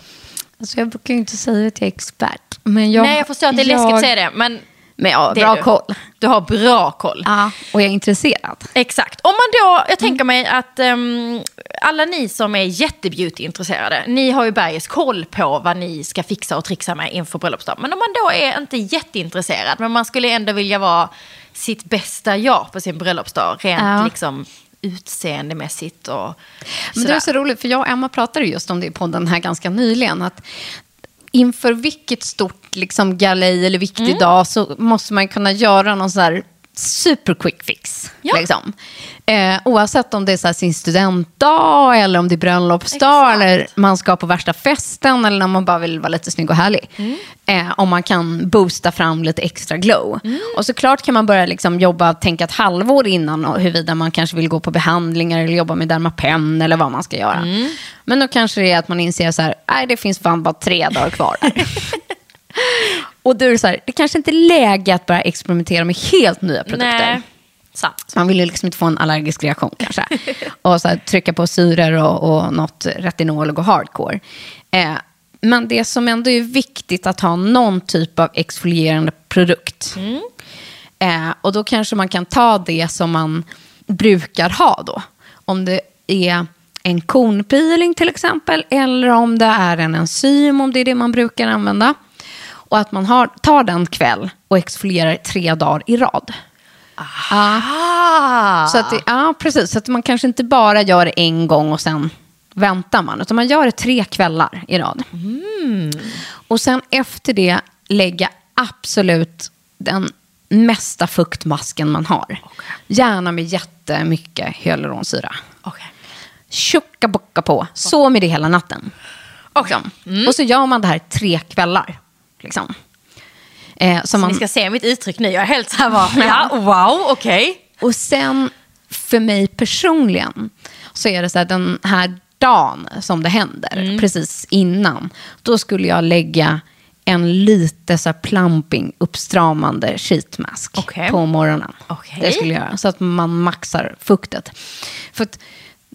Alltså, jag brukar ju inte säga att jag är expert. Men jag, Nej jag förstår att det är läskigt att säga det, men Men ja, bra du. koll. Du har bra koll. Ja, och jag är intresserad. Exakt. Om man då, jag tänker mig att, ehm, alla ni som är jättebeauty-intresserade, ni har ju bergis koll på vad ni ska fixa och trixa med inför bröllopsdag. Men om man då är inte jätteintresserad, men man skulle ändå vilja vara sitt bästa jag på sin bröllopsdag, rent Ja. liksom utseendemässigt och Men det sådär. är så roligt, för jag och Emma pratade just om det i podden här ganska nyligen. Att inför vilket stort liksom, galej eller viktig Mm. dag så måste man kunna göra någon sån här super quick fix. Ja. Liksom. Eh, oavsett om det är så sin studentdag eller om det är bröllopsdag Exakt. eller man ska på värsta festen eller när man bara vill vara lite snygg och härlig. Mm. Eh, om man kan boosta fram lite extra glow. Mm. Och såklart kan man börja liksom jobba, tänka ett halvår innan och huruvida man kanske vill gå på behandlingar eller jobba med Dermapen eller vad man ska göra. Mm. Men då kanske det är att man inser så här, nej det finns fan bara tre dagar kvar. här." och då är det så här, det kanske inte är läge att börja experimentera med helt nya produkter. Nej, sant. Man vill ju liksom inte få en allergisk reaktion kanske. och så här, trycka på syror och, och något retinol och gå hardcore. Eh, men det som ändå är viktigt att ha någon typ av exfolierande produkt. Eh, och då kanske man kan ta det som man brukar ha då. Om det är en kornpeeling till exempel, eller om det är en enzym, om det är det man brukar använda. Och att man har, tar den kväll och exfolierar tre dagar i rad. Ah. Så att det, ja, precis. Så att man kanske inte bara gör det en gång och sen väntar man. Utan man gör det tre kvällar i rad. Och sen efter det lägga absolut den mesta fuktmasken man har. Gärna med jättemycket hyaluronsyra. Okej. Tjocka bocka på. Så med det hela natten. Liksom. Och så gör man det här tre kvällar. Liksom. Eh, så man, Ni ska se mitt uttryck nu. Jag är helt så här bara, ja, wow, okej. Och sen för mig personligen så är det så här den här dagen som det händer, Mm. precis innan, då skulle jag lägga en lite så här plumping, uppstramande sheet mask Okej. på morgonen. Okej. Det skulle jag göra, så att man maxar fuktet. För att,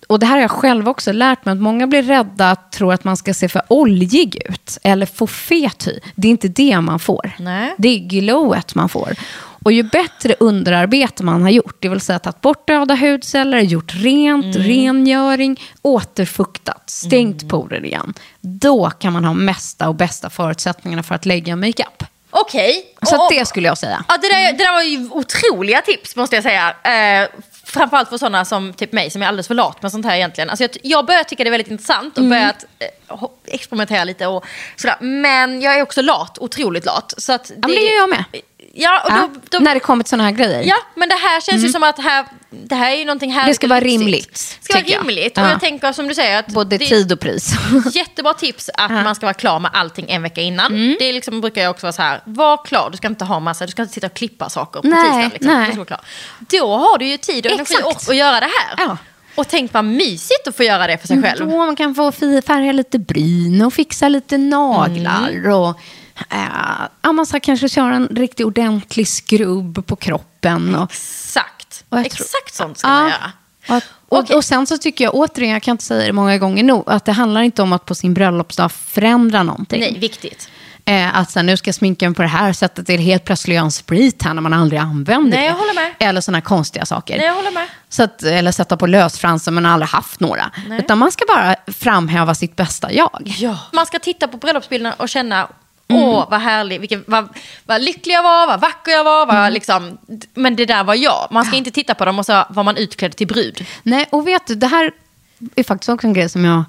och det här har jag själv också lärt mig, att många blir rädda att tro att man ska se för oljig ut eller få fet hy. Det är inte det man får. Nej. Det är glowet man får. Och ju bättre underarbete man har gjort, det vill säga tagit bort döda hudceller, gjort rent, rengöring, återfuktat, stängt porer igen. Då kan man ha mesta och bästa förutsättningarna för att lägga makeup. Okej. Så Och- det skulle jag säga. Ja, det, där, det där var ju otroliga tips måste jag säga. Eh, framförallt för sådana som typ mig som är alldeles för lat med sånt här egentligen. Alltså jag, jag börjar tycka det är väldigt intressant och Mm. börjat eh, experimentera lite och sådär. Men jag är också lat, otroligt lat. Så att det, Ja, men det är jag med. Ja, och Ja, då, då, när det kommer till sådana här grejer. ja, men det här känns ju som att här, det här är ju någonting Mm. Det ska vara rimligt, Det ska vara tycker jag. rimligt. Och Ja. jag tänker som du säger att Både tid och pris. jättebra tips att man ska vara klar med allting en vecka innan. Mm. Det liksom, brukar jag också vara så här, var klar, du ska inte ha massa, du ska inte sitta och klippa saker på Nej, tisdagen. Liksom. nej. Du ska vara klar. Då har du ju tid och energi Exakt. att göra det här. Ja. Och tänk vad mysigt att få göra det för sig själv. Då man kan få färga lite bryn och fixa lite naglar. Mm. Och, ja, man ska kanske köra en riktigt ordentlig skrubb på kroppen. Och, Exakt. Och Exakt sånt ska man göra. och, och, Okej. och sen så tycker jag återigen, jag kan inte säga det många gånger nog, att det handlar inte om att på sin bröllopsdag förändra någonting. Nej, viktigt. Eh, att så här, nu ska jag sminka mig på det här sättet, eller helt plötsligt göra en sprit här när man aldrig använder Nej, det. jag håller med. Eller sådana konstiga saker. Nej, jag håller med. Så att, eller sätta på lösfransar men aldrig haft några. Nej. Utan man ska bara framhäva sitt bästa jag. Ja. Man ska titta på bröllopsbilderna och känna Mm. Åh, vad härlig, vilken, vad, vad lycklig jag var, vad vacker jag var. Mm. Vad, liksom, men det där var jag. Man ska inte titta på dem och så var man utklädd till brud. Nej, och vet du, det här är faktiskt också en grej som jag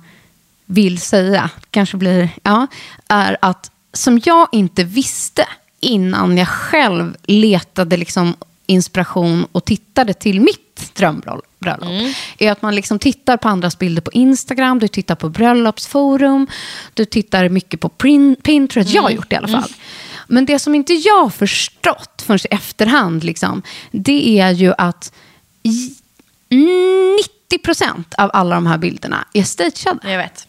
vill säga, kanske blir, ja, är att som jag inte visste innan jag själv letade liksom inspiration och tittade till mitt drömbröllop, är att man liksom tittar på andras bilder på Instagram, du tittar på bröllopsforum, du tittar mycket på Pinterest, jag har gjort det i alla fall. Men det som inte jag har förstått förrän i efterhand, liksom, det är ju att i- 90 procent av alla de här bilderna är stageade. Jag vet.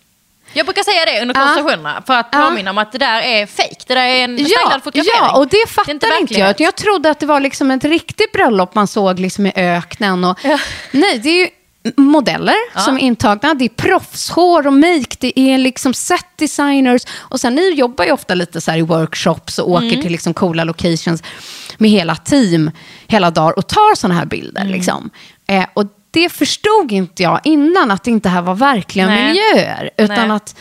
Jag brukar säga det under Ja. konversationerna för att Ja. påminna om att det där är fake. Det där är en Ja, fotografering. ja, och det är fattar inte, jag. verklighet. utan Jag trodde att det var liksom ett riktigt bröllop man såg liksom i öknen. Och, Ja. Nej, det är ju modeller som är intagna. Det är proffshår och make. Det är liksom set designers. Och sen ni jobbar ju ofta lite så i workshops och åker Mm. till liksom coola locations med hela team hela dagar och tar sådana här bilder. Mm. Liksom. Eh, och det förstod inte jag innan, att det inte här var verkliga Nej. miljöer. Utan Nej. att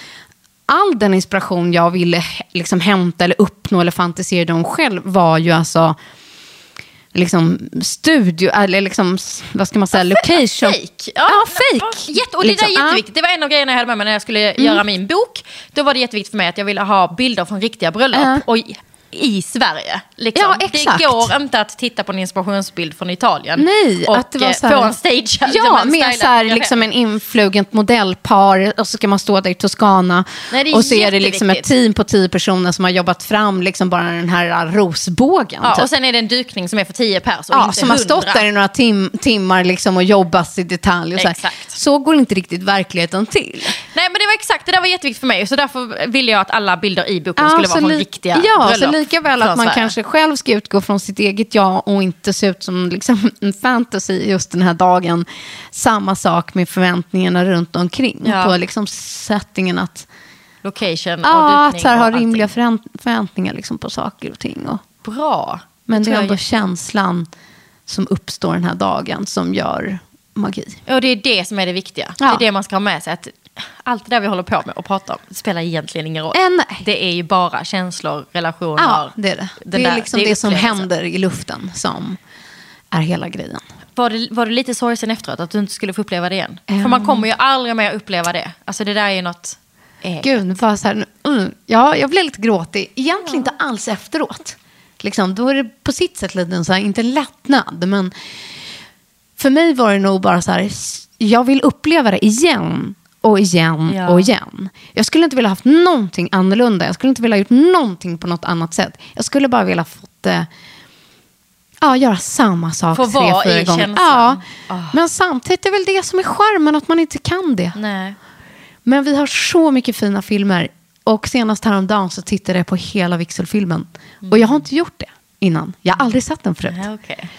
all den inspiration jag ville liksom hämta eller uppnå eller fantiserade om själv var ju alltså liksom studio, eller liksom, vad ska man säga, location. Fake. Ja, fake. Ja, jätte, och det där är Liksom, ja. jätteviktigt. Det var en av grejerna jag hade med mig när jag skulle göra min bok. Då var det jätteviktigt för mig att jag ville ha bilder från riktiga bröllop. Ja. Och i- Sverige. Liksom. Ja, exakt. Det går inte att titta på en inspirationsbild från Italien Nej, och att det var eh, så här, få en stage. Ja, med så här, liksom en influget modellpar och så ska man stå där i Toscana. Nej, och så är det liksom ett team på tio personer som har jobbat fram liksom bara den här rosbågen. Ja, typ. och sen är det en dukning som är för 10 pers och Ja, inte som har 100. stått där i några tim timmar liksom och jobbat i detalj. Och så, här. Så går inte riktigt verkligheten till. Nej men det var exakt, det där var jätteviktigt för mig. Så därför ville jag att alla bilder i boken skulle så vara från riktiga Ja, bröllop. Lika väl att man kanske själv ska utgå från sitt eget jag och inte se ut som liksom en fantasy just den här dagen. Samma sak med förväntningarna runt omkring. Ja. På liksom settingen att, Location ja, och att dukning så här, ha rimliga förvänt- förväntningar liksom på saker och ting. Och, Bra. men det är jag ändå är- känslan som uppstår den här dagen som gör magi. Och det är det som är det viktiga. Ja. Det är det man ska ha med sig. Att allt det där vi håller på med och pratar om spelar egentligen ingen roll. Eh, nej. Det är ju bara känslor, relationer. Ja, det är det. Det är där- liksom det, är som upplevelsen. händer i luften som är hela grejen. Var det, var det lite sorgsen efteråt att du inte skulle få uppleva det igen? För Ehm. man kommer ju aldrig mer uppleva det. Alltså det där är ju något eget. Gud, vad så här, mm, ja, jag blev lite gråtig. Egentligen inte alls efteråt. Liksom, då är det på sitt sätt lite en så här, inte lättnad, men för mig var det nog bara så här, jag vill uppleva det igen och igen Ja. och igen. Jag skulle inte vilja haft någonting annorlunda. Jag skulle inte vilja ha gjort någonting på något annat sätt. Jag skulle bara vilja fått eh, ja, göra samma sak Få tre, fyra gånger. Ja, Ah. Men samtidigt är väl det som är charmen, att man inte kan det. Nej. Men vi har så mycket fina filmer. Och senast häromdagen så tittade jag på hela Vixelfilmen. Och jag har inte gjort det innan. Jag har aldrig sett den förut. Nej, okej.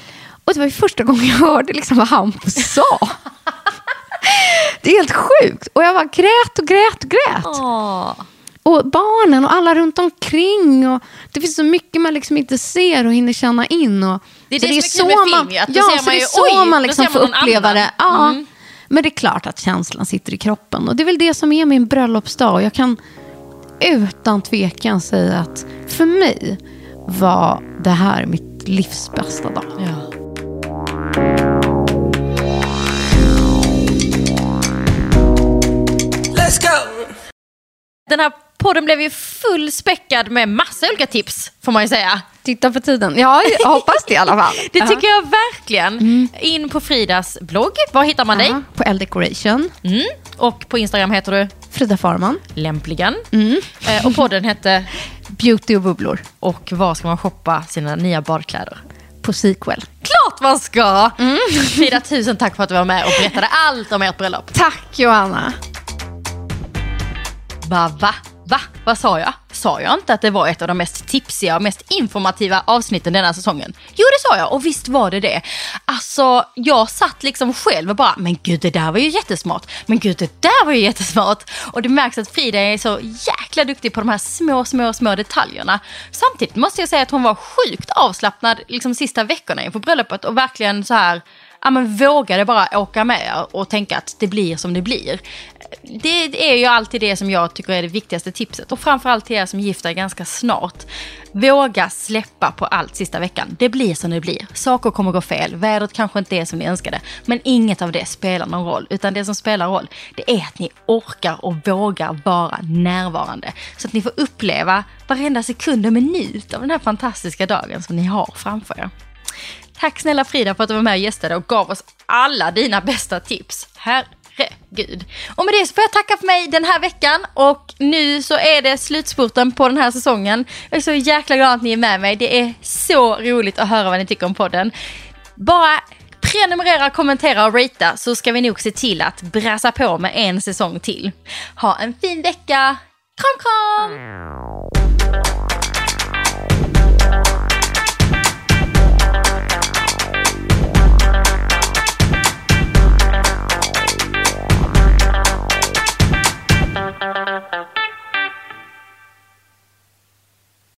Och det var ju första gången jag hörde liksom vad Hampus sa. det är helt sjukt. Och jag bara grät och grät och grät. Åh. Och barnen och alla runt omkring. Och det finns så mycket man liksom inte ser och hinner känna in. Och, Det är så det som är kul med film man, att ja, så man det är så oj, man liksom får uppleva annan. det. Ja. Mm. Men det är klart att känslan sitter i kroppen. Och det är väl det som är min bröllopsdag. Och jag kan utan tvekan säga att för mig var det här mitt livs bästa dag. Ja. Let's go. Den här podden blev ju fullspäckad med massa olika tips, får man ju säga. Titta på tiden. Ja, jag hoppas det i alla fall. Det tycker jag verkligen. In på Fridas blogg. Var hittar man dig? Ja, på L Decoration. Mm. Och på Instagram heter du Frida Farman. Lämpligen. Eh, och podden hette Beauty och bubblor. Och var ska man shoppa sina nya badkläder? På Sequel. Klart man ska! Frida, tusen tack för att du var med och berättade allt om ert bröllop. Tack Johanna. Va, va, va? Vad sa jag? Sa jag inte att det var ett av de mest tipsiga och mest informativa avsnitten denna säsongen? Jo, det sa jag och visst var det det. Alltså, jag satt liksom själv och bara, men gud det där var ju jättesmart. Men gud det där var ju jättesmart. Och det märks att Frida är så jäkla duktig på de här små, små, små detaljerna. Samtidigt måste jag säga att hon var sjukt avslappnad liksom sista veckorna inför bröllopet och verkligen så här ja, men vågade bara åka med och tänka att det blir som det blir. Det är ju alltid det som jag tycker är det viktigaste tipset. Och framförallt till er som gifter er ganska snart. Våga släppa på allt sista veckan. Det blir som det blir. Saker kommer gå fel. Vädret kanske inte är som ni önskade. Men inget av det spelar någon roll. Utan det som spelar roll, det är att ni orkar och vågar vara närvarande. Så att ni får uppleva varenda sekund och minut av den här fantastiska dagen som ni har framför er. Tack snälla Frida för att du var med och gästade och gav oss alla dina bästa tips. Herregud. Och med det så får jag tacka för mig den här veckan och nu så är det slutspurten på den här säsongen. Jag är så jäkla glad att ni är med mig. Det är så roligt att höra vad ni tycker om podden. Bara prenumerera, kommentera och ratea så ska vi nog se till att brassa på med en säsong till. Ha en fin vecka. Kram kram!